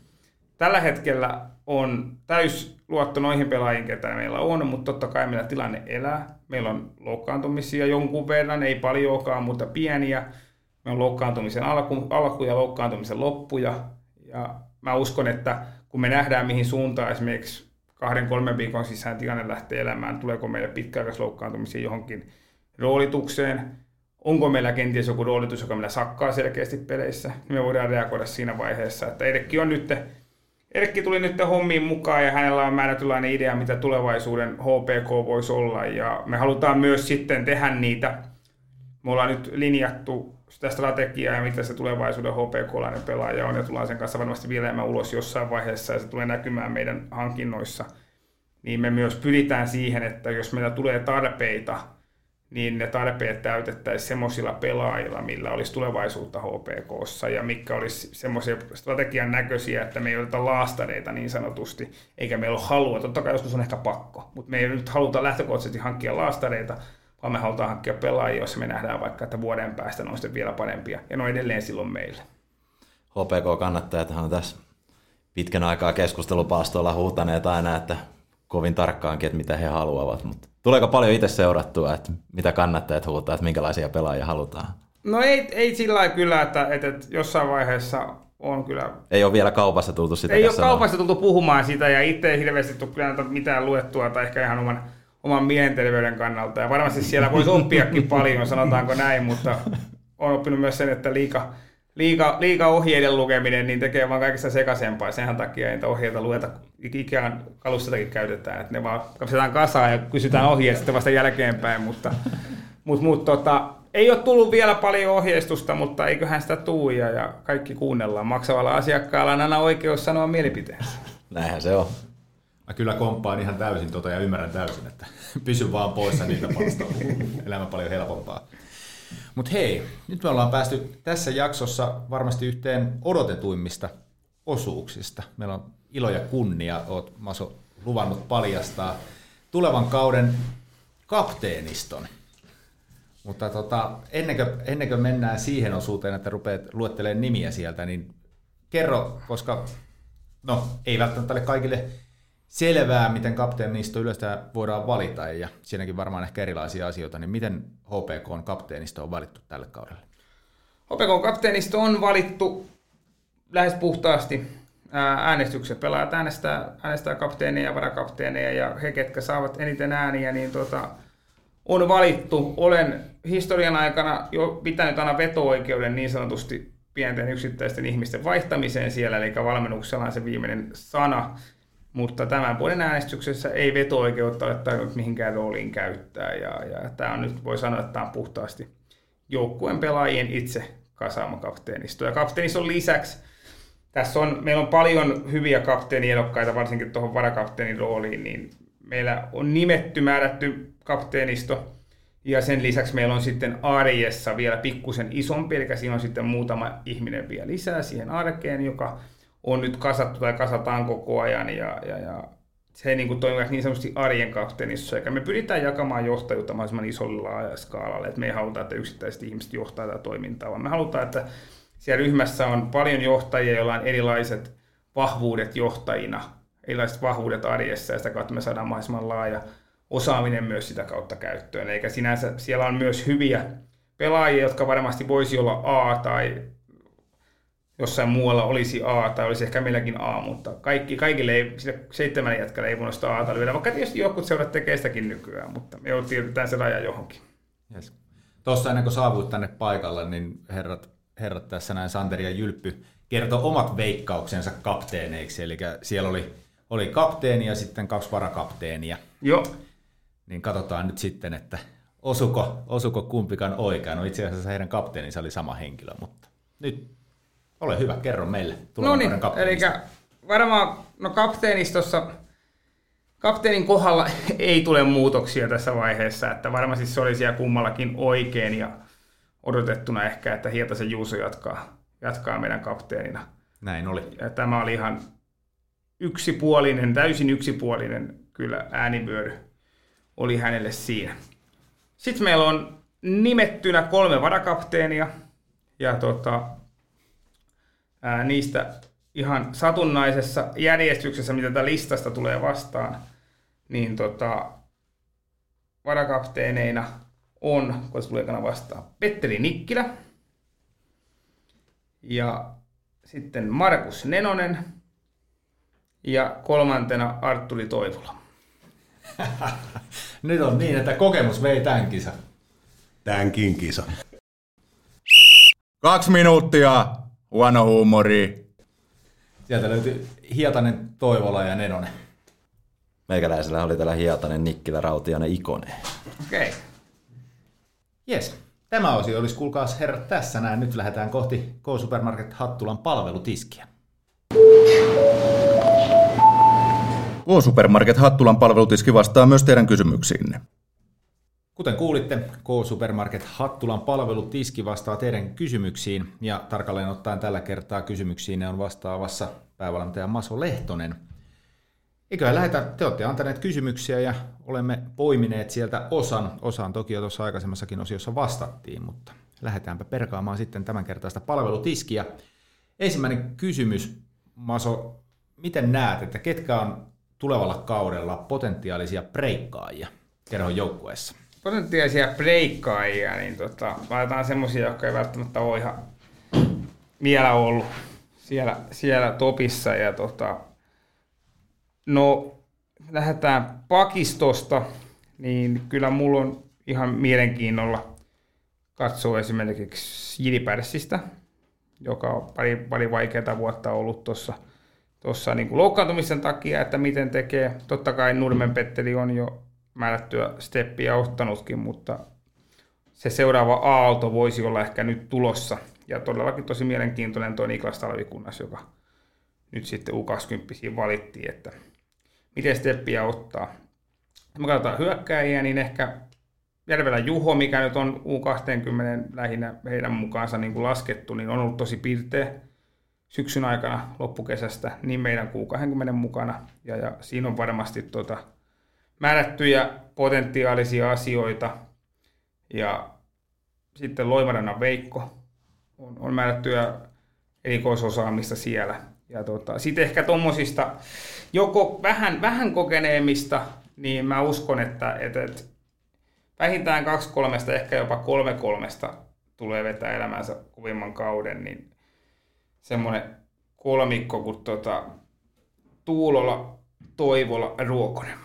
Speaker 5: tällä hetkellä on täys luotto noihin pelaajiin, ketä meillä on, mutta totta kai meillä tilanne elää. Meillä on loukkaantumisia jonkun verran, ei paljonkaan, mutta pieniä. Meillä on loukkaantumisen alku, alku ja loukkaantumisen loppuja. Ja mä uskon, että kun me nähdään mihin suuntaan esimerkiksi kahden, kolmen viikon sisään tilanne lähtee elämään, tuleeko meille pitkäaikaisloukkaantumisia johonkin roolitukseen, onko meillä kenties joku roolitus, joka meillä sakkaa selkeästi peleissä, niin me voidaan reagoida siinä vaiheessa, että Erkki on nyt Erkki tuli nyt hommiin mukaan ja hänellä on määrätynlainen idea, mitä tulevaisuuden HPK voisi olla. Ja me halutaan myös sitten tehdä niitä. Me ollaan nyt linjattu sitä strategiaa ja mitä se tulevaisuuden HPK-lainen pelaaja on ja tullaan sen kanssa varmasti vielä ulos jossain vaiheessa ja se tulee näkymään meidän hankinnoissa. Niin me myös pyritään siihen, että jos meillä tulee tarpeita – niin ne tarpeet täytettäisiin semmoisilla pelaajilla, millä olisi tulevaisuutta HPKssa ja mikä olisi semmoisia strategian näköisiä, että me ei oteta laastareita niin sanotusti, eikä meillä ole halua. Totta kai joskus on ehkä pakko, mutta me ei nyt haluta lähtökohtaisesti hankkia laastareita, vaan me halutaan hankkia pelaajia, jos me nähdään vaikka, että vuoden päästä ne on vielä parempia. Ja ne on edelleen silloin meille.
Speaker 4: HPK-kannattajat on tässä pitkän aikaa keskustelupaastoilla huutaneet aina, että kovin tarkkaankin, että mitä he haluavat, mutta tuleeko paljon itse seurattua, että mitä kannattajat huutaa, että minkälaisia pelaajia halutaan?
Speaker 5: No ei, ei sillä lailla kyllä, että, että, että jossain vaiheessa on kyllä...
Speaker 4: Ei ole vielä kaupassa tultu sitä
Speaker 5: Ei ole kaupassa tultu puhumaan sitä ja itse ei hirveästi tule kyllä mitään luettua tai ehkä ihan oman, oman mielenterveyden kannalta. Ja varmasti siellä voisi oppiakin paljon, sanotaanko näin, mutta olen oppinut myös sen, että liika, liika, liika ohjeiden lukeminen niin tekee vaan kaikista sekaisempaa. Sen takia ei niitä ohjeita lueta. Ikään kalustakin käytetään, että ne vaan kapsetaan kasaan ja kysytään ohjeet sitten vasta jälkeenpäin, mutta, [laughs] mutta, mutta tota, ei ole tullut vielä paljon ohjeistusta, mutta eiköhän sitä tuu ja, ja kaikki kuunnellaan. Maksavalla asiakkaalla on aina oikeus sanoa mielipiteensä.
Speaker 4: Näinhän se on.
Speaker 2: Mä kyllä komppaan ihan täysin tota ja ymmärrän täysin, että [laughs] pysy vaan poissa niitä palstoilta. [laughs] Elämä paljon helpompaa. Mutta hei, nyt me ollaan päästy tässä jaksossa varmasti yhteen odotetuimmista osuuksista. Meillä on ilo ja kunnia, oot Maso luvannut paljastaa tulevan kauden kapteeniston. Mutta tota, ennen, kuin, ennen kuin mennään siihen osuuteen, että rupeat luettelemaan nimiä sieltä, niin kerro, koska no, ei välttämättä ole kaikille selvää, miten kapteenisto yleensä voidaan valita, ja siinäkin varmaan ehkä erilaisia asioita, niin miten HPK on kapteenisto on valittu tälle kaudelle?
Speaker 5: HPK kapteenisto on valittu lähes puhtaasti äänestyksen. Pelaajat äänestää, äänestää kapteeneja ja varakapteeneja, ja he, ketkä saavat eniten ääniä, niin tota, on valittu. Olen historian aikana jo pitänyt aina veto-oikeuden niin sanotusti pienten yksittäisten ihmisten vaihtamiseen siellä, eli valmennuksella on se viimeinen sana mutta tämän vuoden äänestyksessä ei veto-oikeutta ole tarvinnut mihinkään rooliin käyttää. Ja, ja tämä on nyt, voi sanoa, että tämä on puhtaasti joukkueen pelaajien itse kasaama kapteenisto. Ja kapteeniston lisäksi tässä on, meillä on paljon hyviä kapteeniedokkaita, varsinkin tuohon varakapteenin rooliin, niin meillä on nimetty, määrätty kapteenisto, ja sen lisäksi meillä on sitten arjessa vielä pikkusen isompi, eli siinä on sitten muutama ihminen vielä lisää siihen arkeen, joka on nyt kasattu tai kasataan koko ajan ja, ja, ja se niin kuin toimii niin sanotusti arjen kapteenissa, eikä me pyritään jakamaan johtajuutta mahdollisimman isolla skaalalla, että me ei haluta, että yksittäiset ihmiset johtaa tätä toimintaa, vaan me halutaan, että siellä ryhmässä on paljon johtajia, joilla on erilaiset vahvuudet johtajina, erilaiset vahvuudet arjessa, ja sitä kautta me saadaan mahdollisimman laaja osaaminen myös sitä kautta käyttöön. Eikä sinänsä siellä on myös hyviä pelaajia, jotka varmasti voisi olla A tai jossain muualla olisi A tai olisi ehkä meilläkin A, mutta kaikki, kaikille ei, sille seitsemän jätkälle ei voinut sitä A lyödä, vaikka tietysti jotkut seurat tekee sitäkin nykyään, mutta me tiedetään se raja johonkin.
Speaker 2: Yes. Tuossa ennen kuin saavuit tänne paikalle, niin herrat, herrat tässä näin Santeri ja Jylppy kertoi omat veikkauksensa kapteeneiksi, eli siellä oli, oli kapteeni ja sitten kaksi varakapteenia.
Speaker 5: Joo.
Speaker 2: Niin katsotaan nyt sitten, että osuko, osuko kumpikaan oikein. No itse asiassa heidän kapteeninsa oli sama henkilö, mutta nyt ole hyvä, kerro meille
Speaker 5: No niin, eli varmaan no kapteenistossa, kapteenin kohdalla [laughs] ei tule muutoksia tässä vaiheessa, että varmasti se oli siellä kummallakin oikein ja odotettuna ehkä, että Hietasen Juuso jatkaa, jatkaa meidän kapteenina.
Speaker 2: Näin oli.
Speaker 5: Ja tämä oli ihan yksipuolinen, täysin yksipuolinen kyllä äänivyöry oli hänelle siinä. Sitten meillä on nimettynä kolme varakapteenia ja tota, ää, niistä ihan satunnaisessa järjestyksessä, mitä tätä listasta tulee vastaan, niin tota, varakapteeneina on, kun se tulee vastaan, Petteri Nikkilä ja sitten Markus Nenonen ja kolmantena Artuli Toivola. [laughs]
Speaker 2: Nyt on niin, että kokemus vei tämän kisa.
Speaker 3: Tämänkin kisa.
Speaker 1: Kaksi minuuttia, huono huumori.
Speaker 2: Sieltä löytyy Hietanen, Toivola ja Nenonen.
Speaker 4: Meikäläisellä oli täällä Hietanen, Nikkilä, Rautianen, Ikonen.
Speaker 5: Okei. Okay.
Speaker 2: Jes. Tämä osio olisi, kuulkaas herrat, tässä näin. Nyt lähdetään kohti K-Supermarket Hattulan palvelutiskiä.
Speaker 1: K-Supermarket Hattulan palvelutiski vastaa myös teidän kysymyksiinne.
Speaker 2: Kuten kuulitte, K-Supermarket Hattulan palvelutiski vastaa teidän kysymyksiin ja tarkalleen ottaen tällä kertaa kysymyksiin on vastaavassa päävalmentaja Maso Lehtonen. Eiköhän lähetä, te olette antaneet kysymyksiä ja olemme poimineet sieltä osan. Osaan toki jo tuossa aikaisemmassakin osiossa vastattiin, mutta lähdetäänpä perkaamaan sitten tämän kertaista palvelutiskiä. Ensimmäinen kysymys, Maso, miten näet, että ketkä on tulevalla kaudella potentiaalisia breikkaajia kerhon joukkueessa?
Speaker 5: Potentiaalisia breikkaajia, niin tota, laitetaan semmoisia, jotka ei välttämättä ole ihan vielä ollut siellä, siellä topissa. Ja tota, no, lähdetään pakistosta, niin kyllä mulla on ihan mielenkiinnolla katsoa esimerkiksi Jilipärsistä, joka on pari, pari vaikeaa vuotta ollut tuossa – tuossa niin loukkaantumisen takia, että miten tekee. Totta kai Nurmen Petteri on jo määrättyä steppiä ottanutkin, mutta se seuraava aalto voisi olla ehkä nyt tulossa. Ja todellakin tosi mielenkiintoinen tuo Niklas Talvikunnas, joka nyt sitten U20 valittiin, että miten steppiä ottaa. Me katsotaan hyökkääjiä, niin ehkä Järvelä Juho, mikä nyt on U20 lähinnä heidän mukaansa niin kuin laskettu, niin on ollut tosi pirteä syksyn aikana loppukesästä niin meidän Q20 mukana. Ja, ja siinä on varmasti tuota, määrättyjä potentiaalisia asioita. Ja sitten Loimarannan Veikko on, on määrättyjä erikoisosaamista siellä. Ja tota, sitten ehkä tuommoisista joko vähän, vähän kokeneemmista, niin mä uskon, että, että, että vähintään kaksi kolmesta, ehkä jopa kolme kolmesta tulee vetää elämänsä kovimman kauden, niin semmoinen kolmikko kuin tota, Tuulola, Toivola, Ruokonen.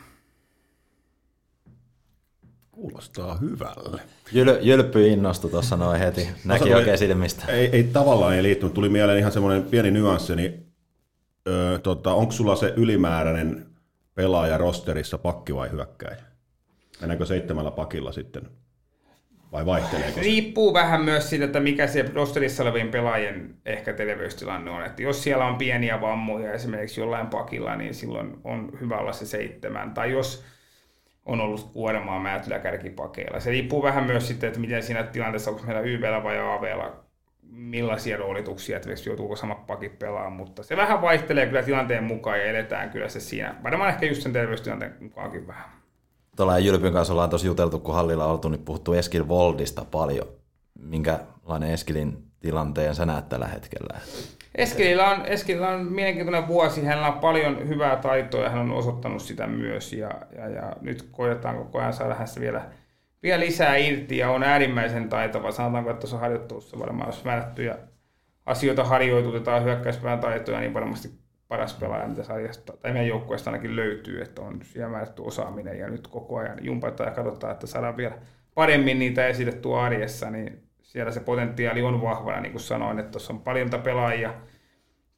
Speaker 3: Kuulostaa hyvälle.
Speaker 4: Jyl, jylppy innostui tuossa noin heti, näki oikein silmistä.
Speaker 3: Ei, ei tavallaan ei liittynyt, tuli mieleen ihan semmoinen pieni nyanssi, niin öö, tota, onko sulla se ylimääräinen pelaaja rosterissa pakki vai hyökkäjä? Mennäänkö seitsemällä pakilla sitten vai vaihteleeko se?
Speaker 5: Riippuu vähän myös siitä, että mikä se rosterissa olevien pelaajien ehkä terveystilanne on. Että jos siellä on pieniä vammoja esimerkiksi jollain pakilla, niin silloin on hyvä olla se seitsemän. Tai jos on ollut kuoremaa määtyllä kärkipakeilla. Se riippuu vähän myös sitten, että miten siinä tilanteessa, onko meillä YVllä vai AVlla, millaisia roolituksia, että joutuuko samat pakit pelaamaan, mutta se vähän vaihtelee kyllä tilanteen mukaan ja eletään kyllä se siinä. Varmaan ehkä just sen terveystilanteen mukaankin vähän
Speaker 4: tuolla Jylpyn kanssa ollaan tosi juteltu, kun hallilla on oltu, niin puhuttu Eskil Voldista paljon. Minkälainen Eskilin tilanteen sä näet tällä hetkellä?
Speaker 5: Eskilillä on, Eskilillä on mielenkiintoinen vuosi, hänellä on paljon hyvää taitoa ja hän on osoittanut sitä myös. Ja, ja, ja nyt koetaan koko ajan saada hänessä vielä, vielä lisää irti ja on äärimmäisen taitava. Sanotaanko, että tuossa harjoittelussa varmaan, jos määrättyjä asioita harjoitutetaan hyökkäyspään taitoja, niin varmasti paras pelaaja, mitä sarjasta, tai meidän joukkueesta ainakin löytyy, että on siellä määrätty osaaminen, ja nyt koko ajan jumpataan ja katsotaan, että saadaan vielä paremmin niitä esitettyä arjessa, niin siellä se potentiaali on vahvana, niin kuin sanoin, että tuossa on paljon pelaajia,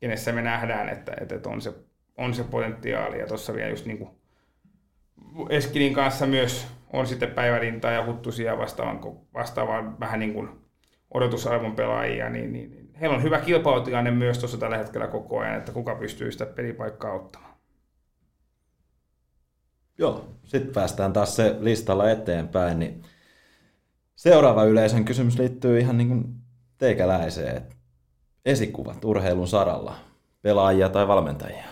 Speaker 5: kenessä me nähdään, että, että on, se, on se potentiaali, ja tuossa vielä just niin kuin Eskilin kanssa myös on sitten päivärintaa ja huttusia vastaavan, vastaavan vähän niin kuin odotusarvon pelaajia, niin, niin, niin heillä on hyvä kilpailutilanne myös tuossa tällä hetkellä koko ajan, että kuka pystyy sitä pelipaikkaa ottamaan.
Speaker 4: Joo, sitten päästään taas se listalla eteenpäin, niin seuraava yleisön kysymys liittyy ihan niin kuin teikäläiseen. Esikuvat urheilun saralla, pelaajia tai valmentajia?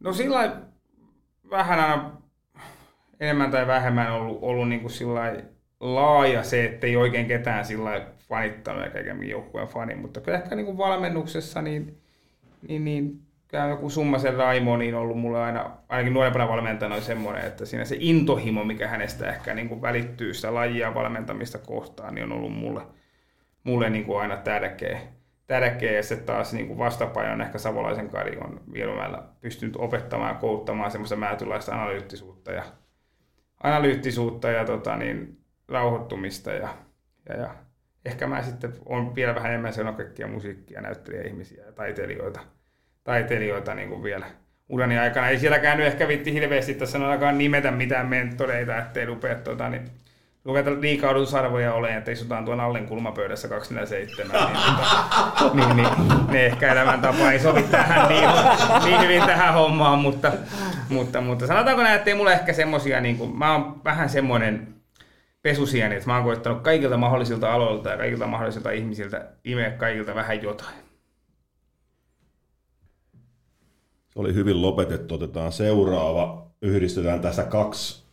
Speaker 5: No sillä vähän aina enemmän tai vähemmän ollut, ollut niin kuin sillä laaja se, että ei oikein ketään sillä fanittanut eikä ikään joukkueen fani, mutta kyllä ehkä niin kuin valmennuksessa niin, niin, niin kyllä joku Summasen Raimo niin on ollut mulle aina, ainakin nuorempana valmentajana semmoinen, että siinä se intohimo, mikä hänestä ehkä niin kuin välittyy sitä lajia valmentamista kohtaan, niin on ollut mulle, mulle niin kuin aina tärkeä. tärkeä. Ja se taas niin kuin vastapaino ehkä Savolaisen Kari on Vierumäellä pystynyt opettamaan ja kouluttamaan semmoista määtylaista analyyttisuutta ja, analyyttisuutta ja tota, niin, rauhoittumista ja, ja, ja ehkä mä sitten on vielä vähän enemmän senokekkia musiikkia, näyttelijäihmisiä ja taiteilijoita, taiteilijoita niin kuin vielä urani aikana. Ei siellä käynyt ehkä vitti hirveästi tässä ainakaan nimetä mitään mentoreita, ettei rupea tuota, niin, luketa liikaa odotusarvoja ole, että istutaan tuon Allen kulmapöydässä 247, niin, tuota, [laughs] niin, niin, ne ehkä elämäntapa ei sovi tähän niin, niin hyvin tähän hommaan, mutta, mutta, mutta sanotaanko näin, että ei mulle ehkä semmosia, niin kuin, mä oon vähän semmoinen pesusieni, että mä oon koittanut kaikilta mahdollisilta aloilta ja kaikilta mahdollisilta ihmisiltä imeä kaikilta vähän jotain.
Speaker 3: Se oli hyvin lopetettu. Otetaan seuraava. Yhdistetään tässä kaksi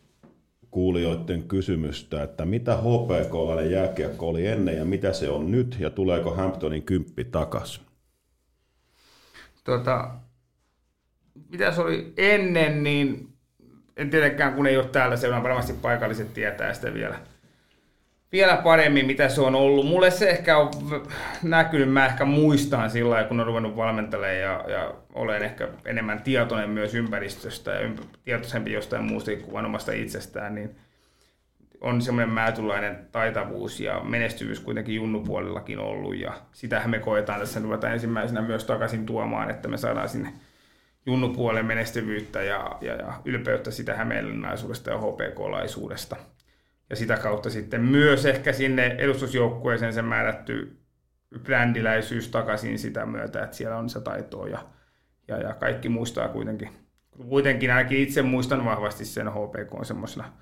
Speaker 3: kuulijoiden kysymystä, että mitä HPK jääkiekko oli ennen ja mitä se on nyt ja tuleeko Hamptonin kymppi takas?
Speaker 5: Tota, mitä se oli ennen, niin en tietenkään kun ei ole täällä, se on varmasti paikalliset tietää sitä vielä, vielä paremmin, mitä se on ollut. Mulle se ehkä on näkynyt, mä ehkä muistan sillä kun on ruvennut valmentelemaan ja, ja olen ehkä enemmän tietoinen myös ympäristöstä ja ympä, tietoisempi jostain muusta kuin omasta itsestään, niin on semmoinen määtynlainen taitavuus ja menestyvyys kuitenkin junnupuolellakin ollut ja sitähän me koetaan tässä ruvetaan ensimmäisenä myös takaisin tuomaan, että me saadaan sinne junnupuolen menestyvyyttä ja, ja, ja ylpeyttä sitä hämeenlinnaisuudesta ja HPK-laisuudesta. Ja sitä kautta sitten myös ehkä sinne edustusjoukkueeseen se määrätty brändiläisyys takaisin sitä myötä, että siellä on se taitoa ja, ja, ja kaikki muistaa kuitenkin. Kuitenkin ainakin itse muistan vahvasti sen HPK on semmoisena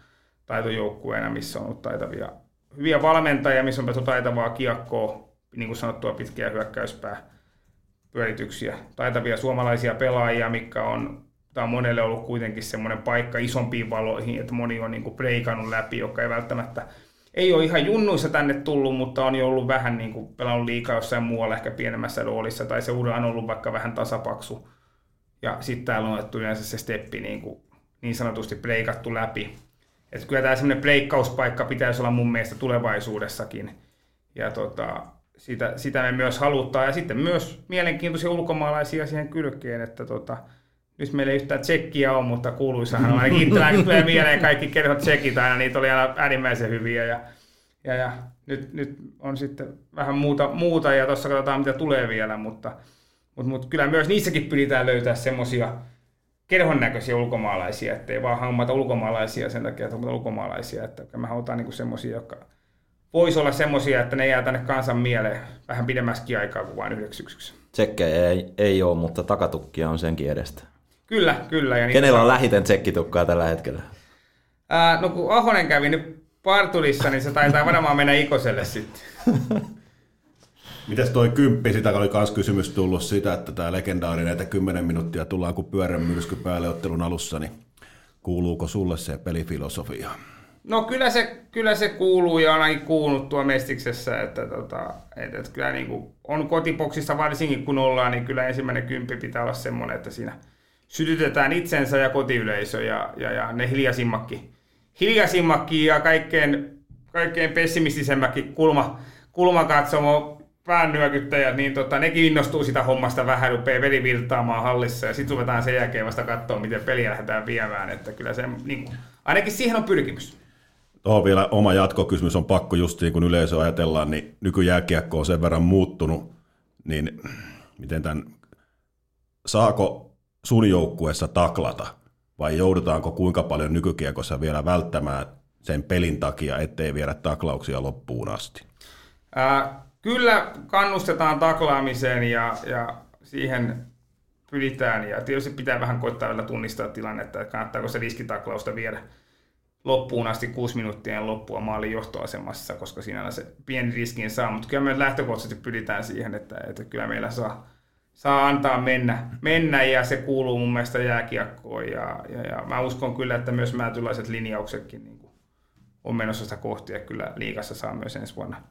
Speaker 5: taitojoukkueena, missä on ollut taitavia, hyviä valmentajia, missä on taitavaa kiekkoa, niin kuin sanottua pitkiä hyökkäyspää pyörityksiä, taitavia suomalaisia pelaajia, mikä on, tämä on monelle ollut kuitenkin semmoinen paikka isompiin valoihin, että moni on niin breikannut läpi, joka ei välttämättä ei ole ihan junnuissa tänne tullut, mutta on jo ollut vähän niin kuin pelannut liikaa jossain muualla ehkä pienemmässä roolissa, tai se ura on ollut vaikka vähän tasapaksu. Ja sitten täällä on otettu yleensä se steppi niin, kuin, niin sanotusti breikattu läpi. Että kyllä tämä semmoinen breikkauspaikka pitäisi olla mun mielestä tulevaisuudessakin. Ja tota, sitä, sitä me myös haluttaa. Ja sitten myös mielenkiintoisia ulkomaalaisia siihen kylkeen, että tota, nyt meillä ei yhtään tsekkiä ole, mutta kuuluisahan on ainakin [laughs] tulee mieleen kaikki kerhot tsekit aina, niitä oli aina äärimmäisen hyviä. Ja, ja, ja nyt, nyt, on sitten vähän muuta, muuta ja tuossa katsotaan mitä tulee vielä, mutta, mutta, mutta kyllä myös niissäkin pyritään löytää semmoisia kerhon näköisiä ulkomaalaisia, ettei vaan hammata ulkomaalaisia sen takia, että ulkomaalaisia, että me halutaan niin semmoisia, jotka voisi olla semmoisia, että ne jää tänne kansan mieleen vähän pidemmäskin aikaa kuin vain yhdeksi yksi.
Speaker 4: Tsekkejä ei, ei ole, mutta takatukkia on senkin edestä.
Speaker 5: Kyllä, kyllä. Ja
Speaker 4: Kenellä on lähiten tsekkitukkaa tällä hetkellä?
Speaker 5: Ää, no kun Ahonen kävi nyt parturissa, niin se taitaa varmaan mennä Ikoselle sitten. [laughs]
Speaker 3: Mites toi kymppi, sitä oli myös kysymys tullut siitä, että tämä legendaarinen, että 10 minuuttia tullaan kuin pyörän myrsky päälle ottelun alussa, niin kuuluuko sulle se pelifilosofia?
Speaker 5: No kyllä se, kyllä se kuuluu ja on ainakin kuulunut tuo Mestiksessä, että, tota, että, että kyllä niin kuin on kotipoksissa varsinkin kun ollaan, niin kyllä ensimmäinen kymppi pitää olla semmoinen, että siinä sytytetään itsensä ja kotiyleisö ja, ja, ja ne hiljaisimmatkin, hiljaisimmatkin ja kaikkein, kaikkein pessimistisemmätkin kulma, kulmakatsomo päännyökyttäjät, niin tota, nekin innostuu sitä hommasta vähän, rupeaa veri virtaamaan hallissa ja sitten ruvetaan sen jälkeen vasta katsoa, miten peliä lähdetään viemään, että kyllä se, niin kuin, ainakin siihen on pyrkimys.
Speaker 3: Tuohon vielä oma jatkokysymys on pakko just niin kun yleisö ajatellaan, niin nykyjääkiekko on sen verran muuttunut, niin miten tämän, saako sun joukkueessa taklata vai joudutaanko kuinka paljon nykykiekossa vielä välttämään sen pelin takia, ettei viedä taklauksia loppuun asti?
Speaker 5: Ää, kyllä kannustetaan taklaamiseen ja, ja siihen pyritään. Ja tietysti pitää vähän koittaa vielä tunnistaa tilannetta, että kannattaako se riskitaklausta viedä loppuun asti kuusi minuuttia loppua maalin johtoasemassa, koska siinä se pieni riskin saa, mutta kyllä me lähtökohtaisesti pyritään siihen, että, että kyllä meillä saa, saa antaa mennä, mennä ja se kuuluu mun mielestä jääkiekkoon ja, ja, ja mä uskon kyllä, että myös määtylaiset linjauksetkin niin kuin on menossa sitä kohti ja kyllä liikassa saa myös ensi vuonna,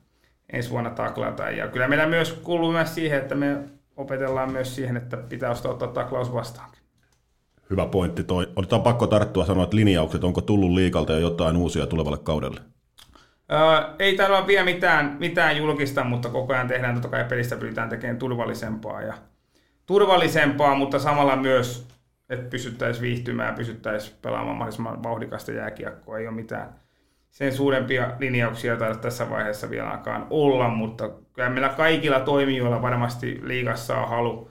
Speaker 5: ensi vuonna taklata ja kyllä meillä myös kuuluu myös siihen, että me opetellaan myös siihen, että pitää ottaa taklaus vastaankin.
Speaker 3: Hyvä pointti toi. Otetaan pakko tarttua sanoa, että linjaukset, onko tullut liikalta jo jotain uusia tulevalle kaudelle?
Speaker 5: Öö, ei täällä ole vielä mitään, mitään julkista, mutta koko ajan tehdään totta kai pelistä pyritään tekemään turvallisempaa ja turvallisempaa, mutta samalla myös, että pysyttäisiin viihtymään, pysyttäisiin pelaamaan mahdollisimman vauhdikasta jääkiekkoa. Ei ole mitään sen suurempia linjauksia taida tässä vaiheessa vielä ainakaan olla, mutta kyllä meillä kaikilla toimijoilla varmasti liigassa on halu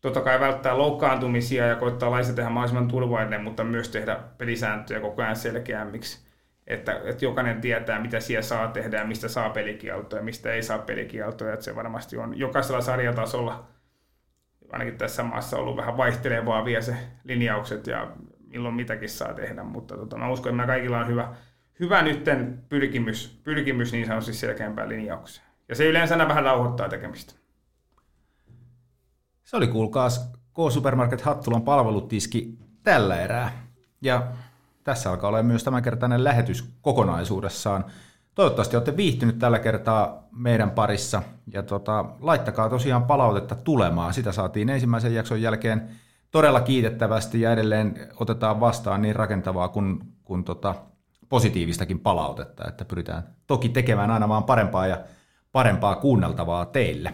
Speaker 5: totta kai välttää loukkaantumisia ja koittaa laista tehdä mahdollisimman turvallinen, mutta myös tehdä pelisääntöjä koko ajan selkeämmiksi. Että, että jokainen tietää, mitä siellä saa tehdä ja mistä saa pelikieltoja ja mistä ei saa pelikieltoja. Että se varmasti on jokaisella sarjatasolla, ainakin tässä maassa, ollut vähän vaihtelevaa vielä se linjaukset ja milloin mitäkin saa tehdä. Mutta tota, mä uskon, että meillä kaikilla on hyvä, hyvä nytten pyrkimys, pyrkimys niin sanotusti selkeämpään linjaukseen. Ja se yleensä aina vähän rauhoittaa tekemistä.
Speaker 2: Se oli kuulkaas K-Supermarket Hattulan palvelutiski tällä erää. Ja tässä alkaa olla myös tämänkertainen lähetys kokonaisuudessaan. Toivottavasti olette viihtynyt tällä kertaa meidän parissa ja tota, laittakaa tosiaan palautetta tulemaan. Sitä saatiin ensimmäisen jakson jälkeen todella kiitettävästi ja edelleen otetaan vastaan niin rakentavaa kuin, kuin tota, positiivistakin palautetta, että pyritään toki tekemään aina vaan parempaa ja parempaa kuunneltavaa teille.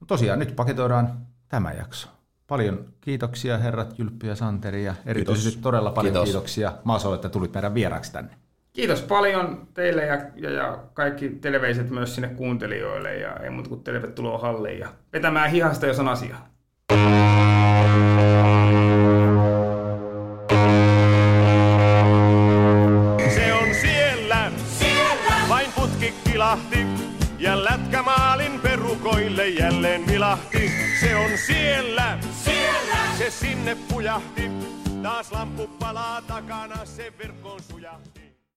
Speaker 2: No tosiaan nyt paketoidaan tämä jakso. Paljon kiitoksia herrat Jylppi ja Santeri ja erityisesti Kiitos. todella paljon Kiitos. kiitoksia Maasolle, että tulit meidän vieraksi tänne.
Speaker 5: Kiitos paljon teille ja, ja, ja kaikki televeiset myös sinne kuuntelijoille ja ei muuta kuin tervetuloa halliin ja vetämään hihasta, jos on asia.
Speaker 6: Se on siellä, siellä. vain putki kilahti ja lätkämaalin perukoille jälleen vilahti. Se on siellä, siellä. se sinne pujahti. Taas lampu palaa takana, se verkkoon sujahti.